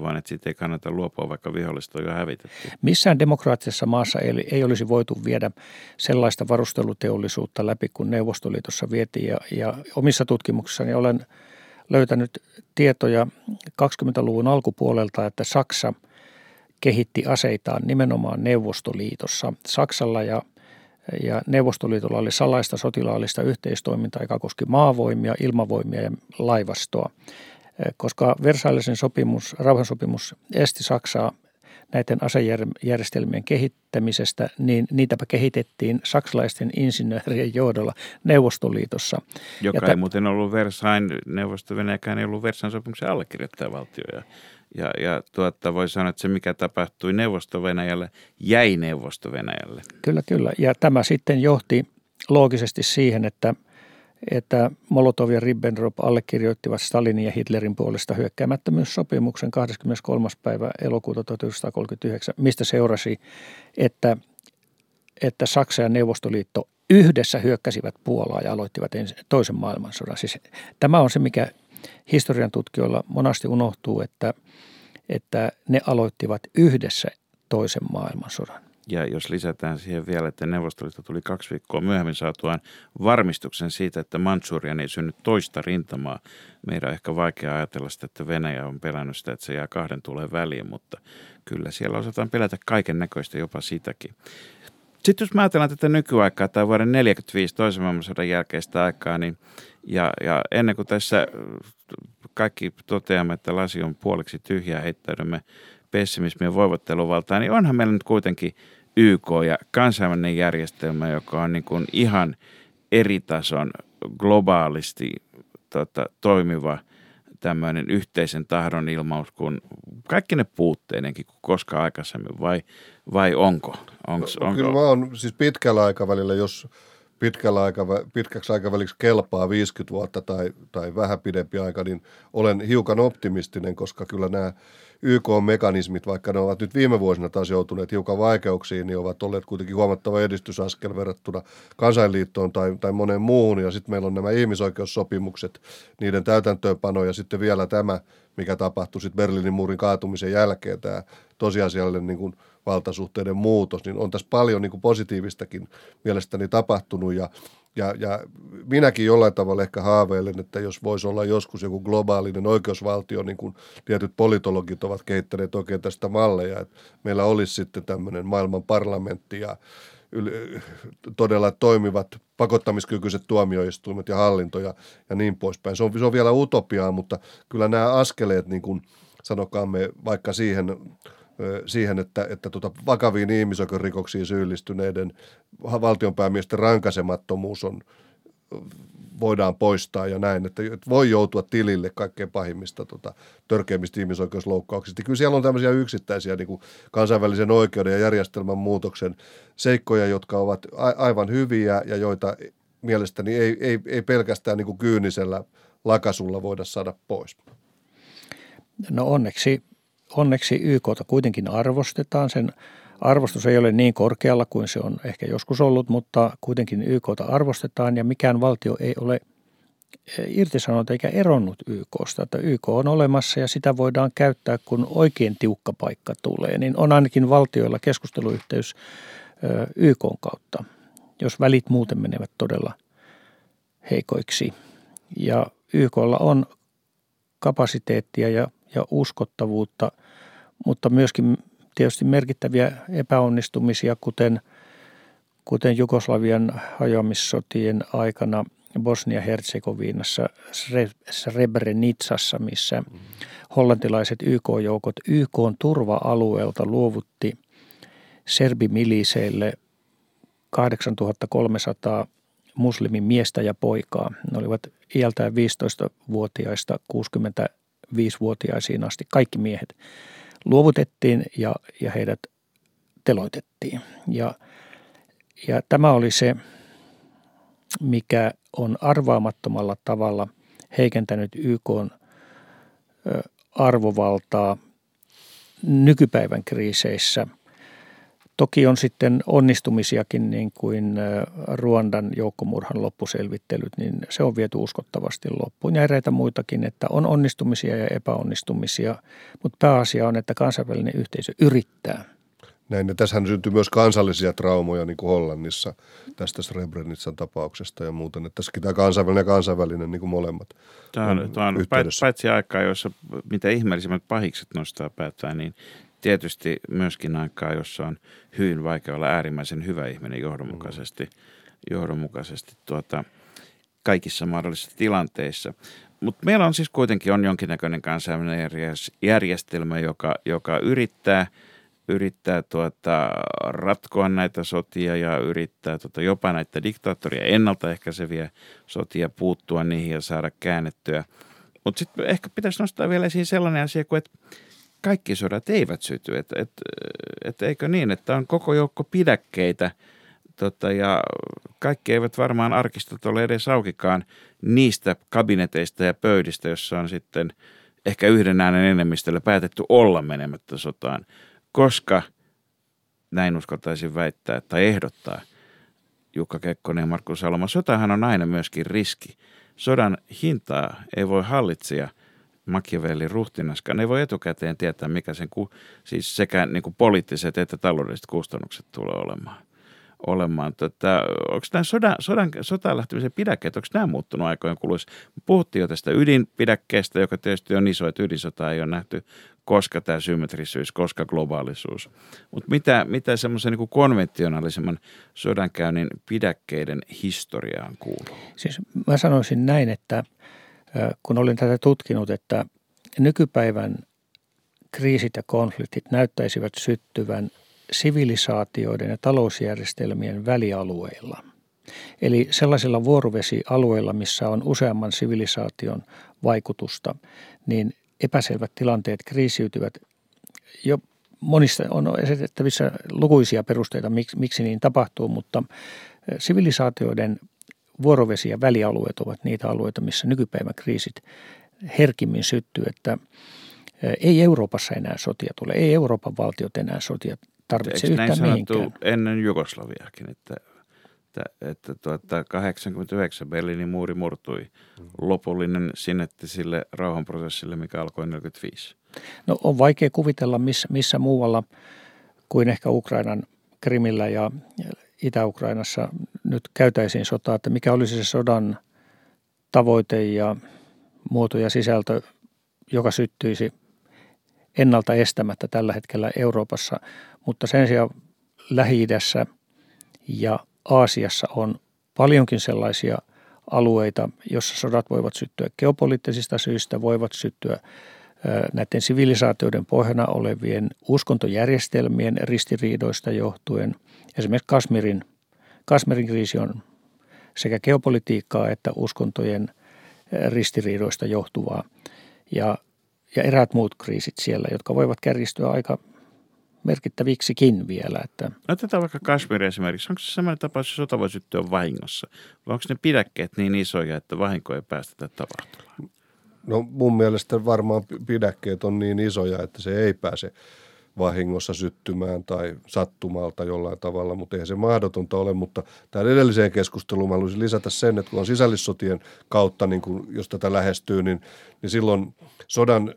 vaan että siitä ei kannata luopua, vaikka vihollista on jo hävitetty. Missään demokraattisessa maassa ei, ei olisi voitu viedä sellaista varusteluteollisuutta läpi, kun Neuvostoliitossa vietiin. Ja, ja omissa tutkimuksissani olen – löytänyt tietoja 20-luvun alkupuolelta, että Saksa kehitti aseitaan nimenomaan Neuvostoliitossa. Saksalla ja, ja Neuvostoliitolla oli salaista sotilaallista yhteistoimintaa, joka koski maavoimia, ilmavoimia ja laivastoa. Koska Versaillesin sopimus, rauhansopimus esti Saksaa näiden asejärjestelmien kehittämisestä, niin niitäpä kehitettiin saksalaisten insinöörien johdolla Neuvostoliitossa. Joka ja ei t- muuten ollut Versain, neuvosto ei ollut Versain sopimuksen allekirjoittajavaltio. Ja, ja, ja tuotta, voi sanoa, että se mikä tapahtui Neuvosto-Venäjälle jäi Neuvosto-Venäjälle. Kyllä, kyllä. Ja tämä sitten johti loogisesti siihen, että – että Molotov ja Ribbentrop allekirjoittivat Stalinin ja Hitlerin puolesta hyökkäämättömyyssopimuksen 23. päivä elokuuta 1939, mistä seurasi, että, että Saksa ja Neuvostoliitto yhdessä hyökkäsivät Puolaa ja aloittivat toisen maailmansodan. Siis tämä on se, mikä historian tutkijoilla monasti unohtuu, että, että ne aloittivat yhdessä toisen maailmansodan. Ja jos lisätään siihen vielä, että Neuvostoliitto tuli kaksi viikkoa myöhemmin saatuaan varmistuksen siitä, että Mansurian ei synny toista rintamaa. Meidän on ehkä vaikea ajatella sitä, että Venäjä on pelännyt sitä, että se jää kahden tulee väliin, mutta kyllä siellä osataan pelätä kaiken näköistä, jopa sitäkin. Sitten jos mä ajatellaan tätä nykyaikaa tai vuoden 1945 toisen maailmansodan jälkeistä aikaa, niin ja, ja ennen kuin tässä kaikki toteamme, että lasi on puoliksi tyhjää, heittäydymme pessimismin voivotteluvaltaan, niin onhan meillä nyt kuitenkin YK ja kansainvälinen järjestelmä, joka on niin kuin ihan eri tason globaalisti tota, toimiva tämmöinen yhteisen tahdon ilmaus kuin kaikki ne puutteinenkin kuin koskaan aikaisemmin vai, vai onko? Onks, no, onko? Kyllä mä oon siis pitkällä aikavälillä, jos pitkällä aikavä, pitkäksi aikaväliksi kelpaa 50 vuotta tai, tai vähän pidempi aika, niin olen hiukan optimistinen, koska kyllä nämä YK-mekanismit, vaikka ne ovat nyt viime vuosina taas joutuneet hiukan vaikeuksiin, niin ovat olleet kuitenkin huomattava edistysaskel verrattuna kansainliittoon tai, tai moneen muuhun. Ja sitten meillä on nämä ihmisoikeussopimukset, niiden täytäntöönpano ja sitten vielä tämä, mikä tapahtui sitten Berliinin muurin kaatumisen jälkeen, tämä tosiasiallinen niin kuin valtasuhteiden muutos, niin on tässä paljon niin kuin positiivistakin mielestäni tapahtunut ja ja, ja minäkin jollain tavalla ehkä haaveilen, että jos voisi olla joskus joku globaalinen oikeusvaltio, niin kuin tietyt politologit ovat kehittäneet oikein tästä malleja, että meillä olisi sitten tämmöinen maailman parlamentti ja todella toimivat pakottamiskykyiset tuomioistuimet ja hallinto ja, ja niin poispäin. Se on, se on vielä utopiaa, mutta kyllä nämä askeleet, niin kuin sanokaamme vaikka siihen siihen, että, että tota vakaviin ihmisoikeusrikoksiin syyllistyneiden valtionpäämiesten rankasemattomuus on, voidaan poistaa ja näin, että voi joutua tilille kaikkein pahimmista tota, törkeimmistä ihmisoikeusloukkauksista. Kyllä siellä on tämmöisiä yksittäisiä niin kuin kansainvälisen oikeuden ja järjestelmän muutoksen seikkoja, jotka ovat a- aivan hyviä ja joita mielestäni ei, ei, ei pelkästään niin kuin kyynisellä lakasulla voida saada pois. No onneksi onneksi YKta kuitenkin arvostetaan. Sen arvostus ei ole niin korkealla kuin se on ehkä joskus ollut, mutta kuitenkin YKta arvostetaan ja mikään valtio ei ole eh, irtisanonut eikä eronnut YKsta. Että YK on olemassa ja sitä voidaan käyttää, kun oikein tiukka paikka tulee. Niin on ainakin valtioilla keskusteluyhteys eh, YK kautta, jos välit muuten menevät todella heikoiksi. Ja YKlla on kapasiteettia ja ja uskottavuutta, mutta myöskin tietysti merkittäviä epäonnistumisia, kuten, kuten Jugoslavian hajoamissotien aikana Bosnia-Herzegovinassa Srebrenicassa, missä hollantilaiset YK-joukot YK turva-alueelta luovutti serbimiliseille 8300 muslimin miestä ja poikaa. Ne olivat iältään 15-vuotiaista 60 viisivuotiaisiin asti kaikki miehet luovutettiin ja, ja heidät teloitettiin. Ja, ja tämä oli se, mikä on arvaamattomalla tavalla heikentänyt YK arvovaltaa nykypäivän kriiseissä – Toki on sitten onnistumisiakin, niin kuin Ruandan joukkomurhan loppuselvittelyt, niin se on viety uskottavasti loppuun. Ja eräitä muitakin, että on onnistumisia ja epäonnistumisia, mutta pääasia on, että kansainvälinen yhteisö yrittää. Näin, ja tässähän syntyy myös kansallisia traumoja, niin kuin Hollannissa tästä Srebrenitsan tapauksesta ja muuten. Että tässäkin tämä kansainvälinen ja kansainvälinen niin kuin molemmat Tämä on, tämä on paitsi aikaa, jossa mitä ihmeellisimmät pahikset nostaa päätään, niin tietysti myöskin aikaa, jossa on hyvin vaikea olla äärimmäisen hyvä ihminen johdonmukaisesti, johdonmukaisesti tuota, kaikissa mahdollisissa tilanteissa. Mutta meillä on siis kuitenkin on jonkinnäköinen kansainvälinen järjestelmä, joka, joka yrittää, yrittää tuota, ratkoa näitä sotia ja yrittää tuota, jopa näitä diktaattoria ennaltaehkäiseviä sotia puuttua niihin ja saada käännettyä. Mutta sitten ehkä pitäisi nostaa vielä esiin sellainen asia kuin, että kaikki sodat eivät syty. Että et, et eikö niin, että on koko joukko pidäkkeitä tota, ja kaikki eivät varmaan arkistot ole edes aukikaan niistä kabineteista ja pöydistä, jossa on sitten ehkä yhden äänen enemmistöllä päätetty olla menemättä sotaan, koska näin uskaltaisin väittää tai ehdottaa Jukka Kekkonen ja Markku Saloma. Sotahan on aina myöskin riski. Sodan hintaa ei voi hallitsija – Machiavellin ruhtinaskaan ei voi etukäteen tietää, mikä sen ku, siis sekä niin kuin poliittiset että taloudelliset kustannukset tulee olemaan. olemaan. Tota, onko nämä sodan, sodan, sotaan lähtemisen pidäkkeet, onko nämä muuttunut aikojen kuluessa? Puhuttiin jo tästä ydinpidäkkeestä, joka tietysti on iso, että ydinsota ei ole nähty, koska tämä symmetrisyys, koska globaalisuus. Mutta mitä, mitä semmoisen niin konventionaalisemman sodankäynnin pidäkkeiden historiaan kuuluu? Siis mä sanoisin näin, että – kun olin tätä tutkinut, että nykypäivän kriisit ja konfliktit näyttäisivät syttyvän sivilisaatioiden ja talousjärjestelmien välialueilla. Eli sellaisilla vuorovesialueilla, missä on useamman sivilisaation vaikutusta, niin epäselvät tilanteet kriisiytyvät. Jo monista on esitettävissä lukuisia perusteita, miksi, miksi niin tapahtuu, mutta sivilisaatioiden vuorovesi- ja välialueet ovat niitä alueita, missä nykypäivän kriisit herkimmin syttyy, että Ei Euroopassa enää sotia tule, ei Euroopan valtiot enää sotia tarvitse Eikö yhtään mihinkään. ennen Jugoslaviakin, että, että, että tuota, 89 Berliinin muuri murtui. Mm. Lopullinen sinetti sille rauhanprosessille, mikä alkoi 45. No on vaikea kuvitella missä, missä muualla kuin ehkä Ukrainan Krimillä ja Itä-Ukrainassa nyt käytäisiin sotaa, että mikä olisi se sodan tavoite ja muoto ja sisältö, joka syttyisi ennalta estämättä tällä hetkellä Euroopassa, mutta sen sijaan Lähi-idässä ja Aasiassa on paljonkin sellaisia alueita, jossa sodat voivat syttyä geopoliittisista syistä, voivat syttyä näiden sivilisaatioiden pohjana olevien uskontojärjestelmien ristiriidoista johtuen. Esimerkiksi Kasmirin, Kasmirin kriisi on sekä geopolitiikkaa että uskontojen ristiriidoista johtuvaa. Ja, ja eräät muut kriisit siellä, jotka voivat kärjistyä aika merkittäviksikin vielä. Että. Otetaan vaikka Kashmir esimerkiksi. Onko se sellainen tapaus, että sota voi syttyä vahingossa? Vai onko ne pidäkkeet niin isoja, että vahinko ei päästetä tapahtumaan? No mun mielestä varmaan pidäkkeet on niin isoja, että se ei pääse vahingossa syttymään tai sattumalta jollain tavalla, mutta eihän se mahdotonta ole. Mutta tähän edelliseen keskusteluun haluaisin lisätä sen, että kun on sisällissotien kautta, niin kun, jos tätä lähestyy, niin, niin silloin sodan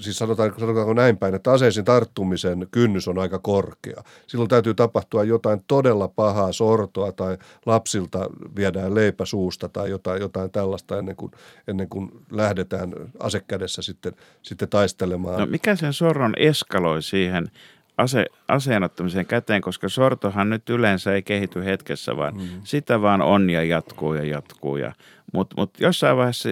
siis sanotaan, sanotaanko näin päin, että aseisiin tarttumisen kynnys on aika korkea. Silloin täytyy tapahtua jotain todella pahaa sortoa tai lapsilta viedään leipä suusta tai jotain, jotain tällaista ennen kuin, ennen kuin lähdetään asekädessä sitten, sitten taistelemaan. No mikä sen sorron eskaloi siihen ase, aseenottamisen käteen, koska sortohan nyt yleensä ei kehity hetkessä, vaan mm. sitä vaan on ja jatkuu ja jatkuu. Ja, Mutta mut jossain vaiheessa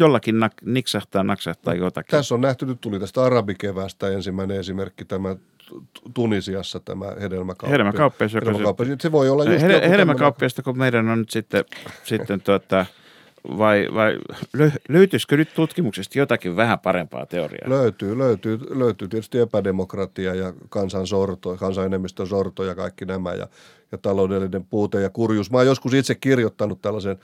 jollakin nak- niksahtaa, naksahtaa jotakin. Tässä on nähty, nyt tuli tästä arabikevästä ensimmäinen esimerkki, tämä Tunisiassa tämä hedelmäkauppias. Hedelmäkauppias, joka hedelmäkauppias. Se, se voi olla just Hel- Hedelmäkauppiasta, kun meidän on nyt sitten, sitten tuota, vai, vai löytyisikö nyt tutkimuksesta jotakin vähän parempaa teoriaa? Löytyy, löytyy, löytyy tietysti epädemokratia ja kansan sorto, kansanenemmistön sorto ja kaikki nämä ja, ja taloudellinen puute ja kurjuus. Mä oon joskus itse kirjoittanut tällaisen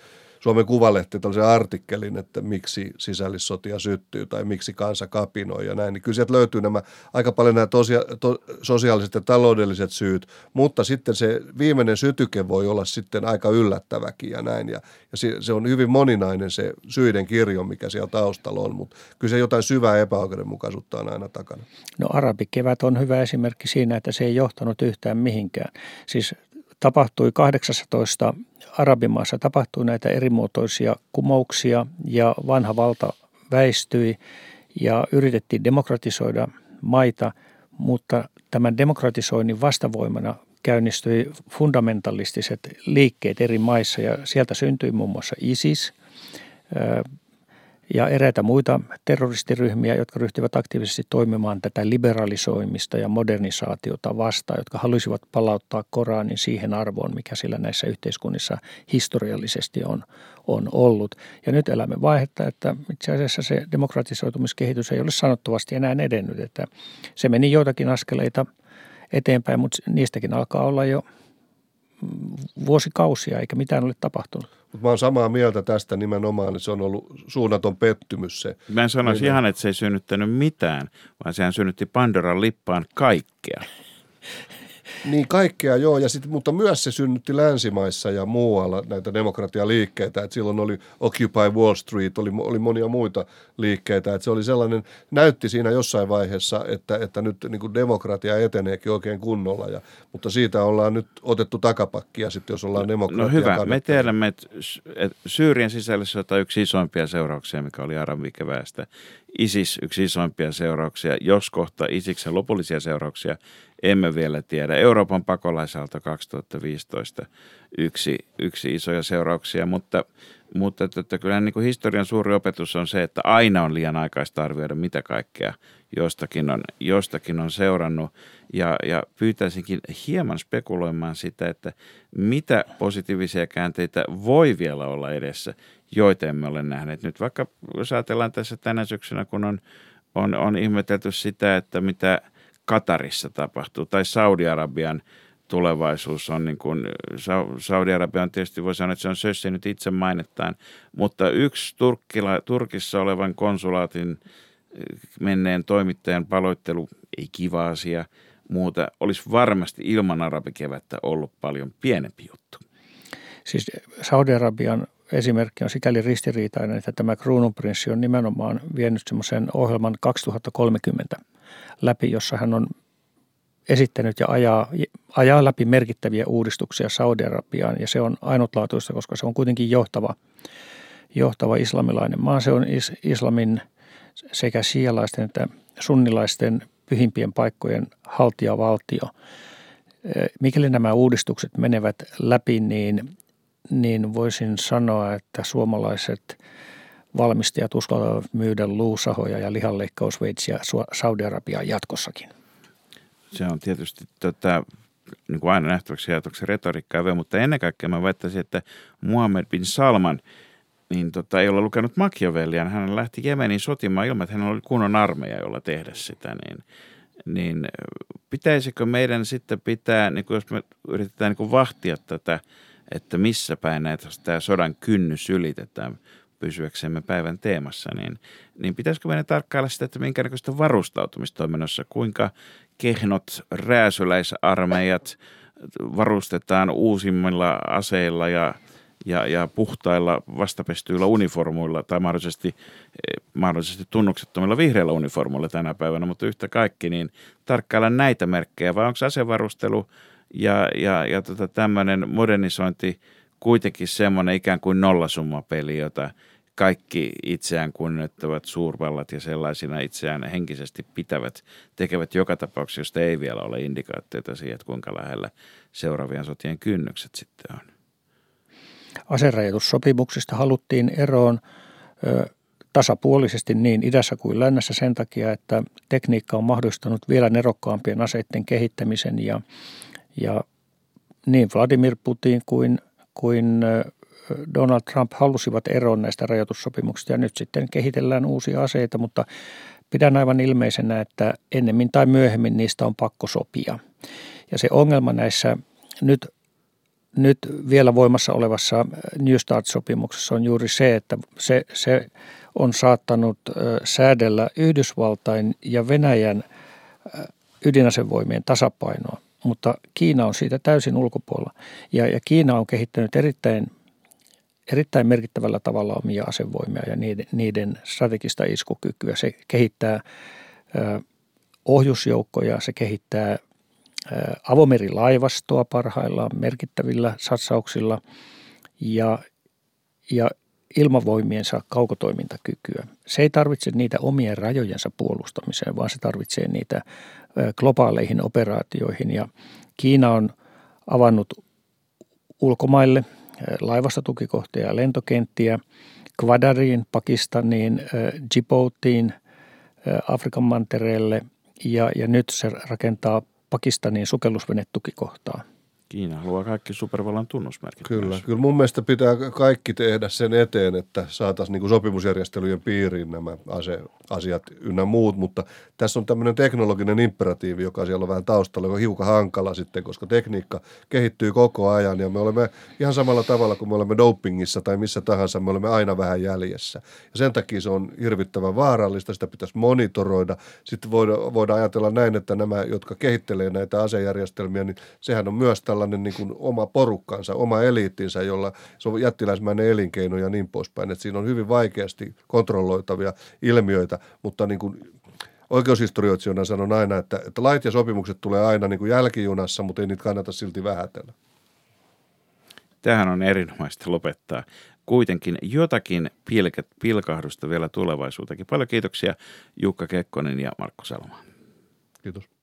Suomen Kuvalehti tällaisen artikkelin, että miksi sisällissotia syttyy tai miksi kansa kapinoi ja näin, niin kyllä sieltä löytyy nämä aika paljon nämä tosia, to, sosiaaliset ja taloudelliset syyt, mutta sitten se viimeinen sytyke voi olla sitten aika yllättäväkin ja näin ja, ja se, se on hyvin moninainen se syiden kirjo, mikä siellä taustalla on, mutta kyllä se jotain syvää epäoikeudenmukaisuutta on aina takana. No arabikevät on hyvä esimerkki siinä, että se ei johtanut yhtään mihinkään. Siis tapahtui 18 arabimaassa tapahtui näitä erimuotoisia kumouksia ja vanha valta väistyi ja yritettiin demokratisoida maita, mutta tämän demokratisoinnin vastavoimana käynnistyi fundamentalistiset liikkeet eri maissa ja sieltä syntyi muun muassa ISIS, ja eräitä muita terroristiryhmiä, jotka ryhtyivät aktiivisesti toimimaan tätä liberalisoimista ja modernisaatiota vastaan, jotka halusivat palauttaa Koranin siihen arvoon, mikä sillä näissä yhteiskunnissa historiallisesti on, on ollut. Ja nyt elämme vaihetta, että itse asiassa se demokratisoitumiskehitys ei ole sanottavasti enää edennyt, että se meni joitakin askeleita eteenpäin, mutta niistäkin alkaa olla jo vuosikausia eikä mitään ole tapahtunut. Mutta mä oon samaa mieltä tästä nimenomaan, että se on ollut suunnaton pettymys se. Mä en sanoisi niin, ihan, että se ei synnyttänyt mitään, vaan sehän synnytti Pandoran lippaan kaikkea. Niin kaikkea joo, ja sit, mutta myös se synnytti länsimaissa ja muualla näitä demokratialiikkeitä. Et silloin oli Occupy Wall Street, oli, oli monia muita liikkeitä. Et se oli sellainen, näytti siinä jossain vaiheessa, että, että nyt niin kuin demokratia eteneekin oikein kunnolla. Ja, mutta siitä ollaan nyt otettu takapakkia sitten, jos ollaan demokratia No hyvä, me tiedämme, että Syyrien sisällä on yksi isoimpia seurauksia, mikä oli arabikeväästä. ISIS yksi isoimpia seurauksia, jos kohta ISIKsen lopullisia seurauksia emme vielä tiedä. Euroopan pakolaisalta 2015 yksi, yksi isoja seurauksia, mutta, mutta että kyllä niin kuin historian suuri opetus on se, että aina on liian aikaista arvioida, mitä kaikkea jostakin on, jostakin on seurannut. Ja, ja pyytäisinkin hieman spekuloimaan sitä, että mitä positiivisia käänteitä voi vielä olla edessä, joita emme ole nähneet. Nyt vaikka jos ajatellaan tässä tänä syksynä, kun on, on, on ihmetelty sitä, että mitä Katarissa tapahtuu, tai Saudi-Arabian tulevaisuus on niin kuin, Saudi-Arabia on tietysti voi sanoa, että se on sössinyt itse mainettaan, mutta yksi Turkkila, Turkissa olevan konsulaatin menneen toimittajan paloittelu, ei kiva asia, muuta, olisi varmasti ilman arabikevättä ollut paljon pienempi juttu. Siis Saudi-Arabian esimerkki on sikäli ristiriitainen, että tämä kruununprinssi on nimenomaan vienyt semmoisen ohjelman 2030 läpi, jossa hän on esittänyt ja ajaa, ajaa läpi merkittäviä uudistuksia Saudi-Arabiaan ja se on ainutlaatuista, koska se on kuitenkin johtava, johtava islamilainen maa. Se on is, islamin sekä sialaisten että sunnilaisten pyhimpien paikkojen haltijavaltio. Mikäli nämä uudistukset menevät läpi, niin, niin voisin sanoa, että suomalaiset valmistajat uskaltavat myydä luusahoja ja lihanleikkausveitsiä Saudi-Arabiaan jatkossakin se on tietysti tota, niin kuin aina nähtäväksi ajatuksi retoriikkaa, mutta ennen kaikkea mä väittäisin, että Muhammed bin Salman niin tota, ei ole lukenut Machiavellia. Hän lähti Jemenin sotimaan ilman, että hän oli kunnon armeija, jolla tehdä sitä. Niin, niin pitäisikö meidän sitten pitää, niin kuin jos me yritetään niin kuin vahtia tätä, että missä päin näitä, tämä sodan kynnys ylitetään pysyäksemme päivän teemassa, niin, niin pitäisikö meidän tarkkailla sitä, että minkä näköistä varustautumistoiminnassa, kuinka kehnot rääsyläisarmeijat varustetaan uusimmilla aseilla ja, ja, ja puhtailla vastapestyillä uniformuilla tai mahdollisesti, mahdollisesti tunnuksettomilla vihreillä uniformuilla tänä päivänä, mutta yhtä kaikki, niin tarkkailla näitä merkkejä, vai onko asevarustelu ja, ja, ja tota tämmöinen modernisointi kuitenkin semmoinen ikään kuin nollasummapeli, jota kaikki itseään kunnioittavat suurvallat ja sellaisina itseään henkisesti pitävät tekevät joka tapauksessa, josta ei vielä ole indikaatteita siihen, että kuinka lähellä seuraavien sotien kynnykset sitten on. Aserajoitussopimuksista haluttiin eroon ö, tasapuolisesti niin idässä kuin lännessä sen takia, että tekniikka on mahdollistanut vielä nerokkaampien aseiden kehittämisen ja, ja niin Vladimir Putin kuin, kuin Donald Trump halusivat eroon näistä rajoitussopimuksista ja nyt sitten kehitellään uusia aseita, mutta pidän aivan ilmeisenä, että ennemmin tai myöhemmin niistä on pakko sopia. Ja se ongelma näissä nyt, nyt vielä voimassa olevassa New Start-sopimuksessa on juuri se, että se, se on saattanut säädellä Yhdysvaltain ja Venäjän ydinasevoimien tasapainoa, mutta Kiina on siitä täysin ulkopuolella. Ja, ja Kiina on kehittänyt erittäin erittäin merkittävällä tavalla omia asevoimia ja niiden, niiden strategista iskukykyä. Se kehittää ö, ohjusjoukkoja, se kehittää avomerilaivastoa parhaillaan merkittävillä satsauksilla ja, ja ilmavoimiensa kaukotoimintakykyä. Se ei tarvitse niitä omien rajojensa puolustamiseen, vaan se tarvitsee niitä globaaleihin operaatioihin. Ja Kiina on avannut ulkomaille – laivastotukikohtia ja lentokenttiä Kwadariin, Pakistaniin, Djiboutiin, Afrikan mantereelle ja, ja nyt se rakentaa Pakistanin sukellusvenetukikohtaa. Kiina haluaa kaikki supervallan tunnusmerkit. Kyllä, myös. kyllä mun mielestä pitää kaikki tehdä sen eteen, että saataisiin niin sopimusjärjestelyjen piiriin nämä ase, asiat ynnä muut, mutta tässä on tämmöinen teknologinen imperatiivi, joka siellä on vähän taustalla, joka on hiukan hankala sitten, koska tekniikka kehittyy koko ajan ja me olemme ihan samalla tavalla kuin me olemme dopingissa tai missä tahansa, me olemme aina vähän jäljessä. Ja sen takia se on hirvittävän vaarallista, sitä pitäisi monitoroida. Sitten voidaan, voidaan ajatella näin, että nämä, jotka kehittelee näitä asejärjestelmiä, niin sehän on myös tällainen niin kuin oma porukkansa, oma eliittinsä, jolla se on jättiläismäinen elinkeino ja niin poispäin. Että siinä on hyvin vaikeasti kontrolloitavia ilmiöitä, mutta niin kuin oikeushistorioitsijana sanon aina, että, että lait ja sopimukset tulee aina niin kuin jälkijunassa, mutta ei niitä kannata silti vähätellä. Tähän on erinomaista lopettaa. Kuitenkin jotakin pilket, pilkahdusta vielä tulevaisuutenkin. Paljon kiitoksia Jukka Kekkonen ja Markku Salma. Kiitos.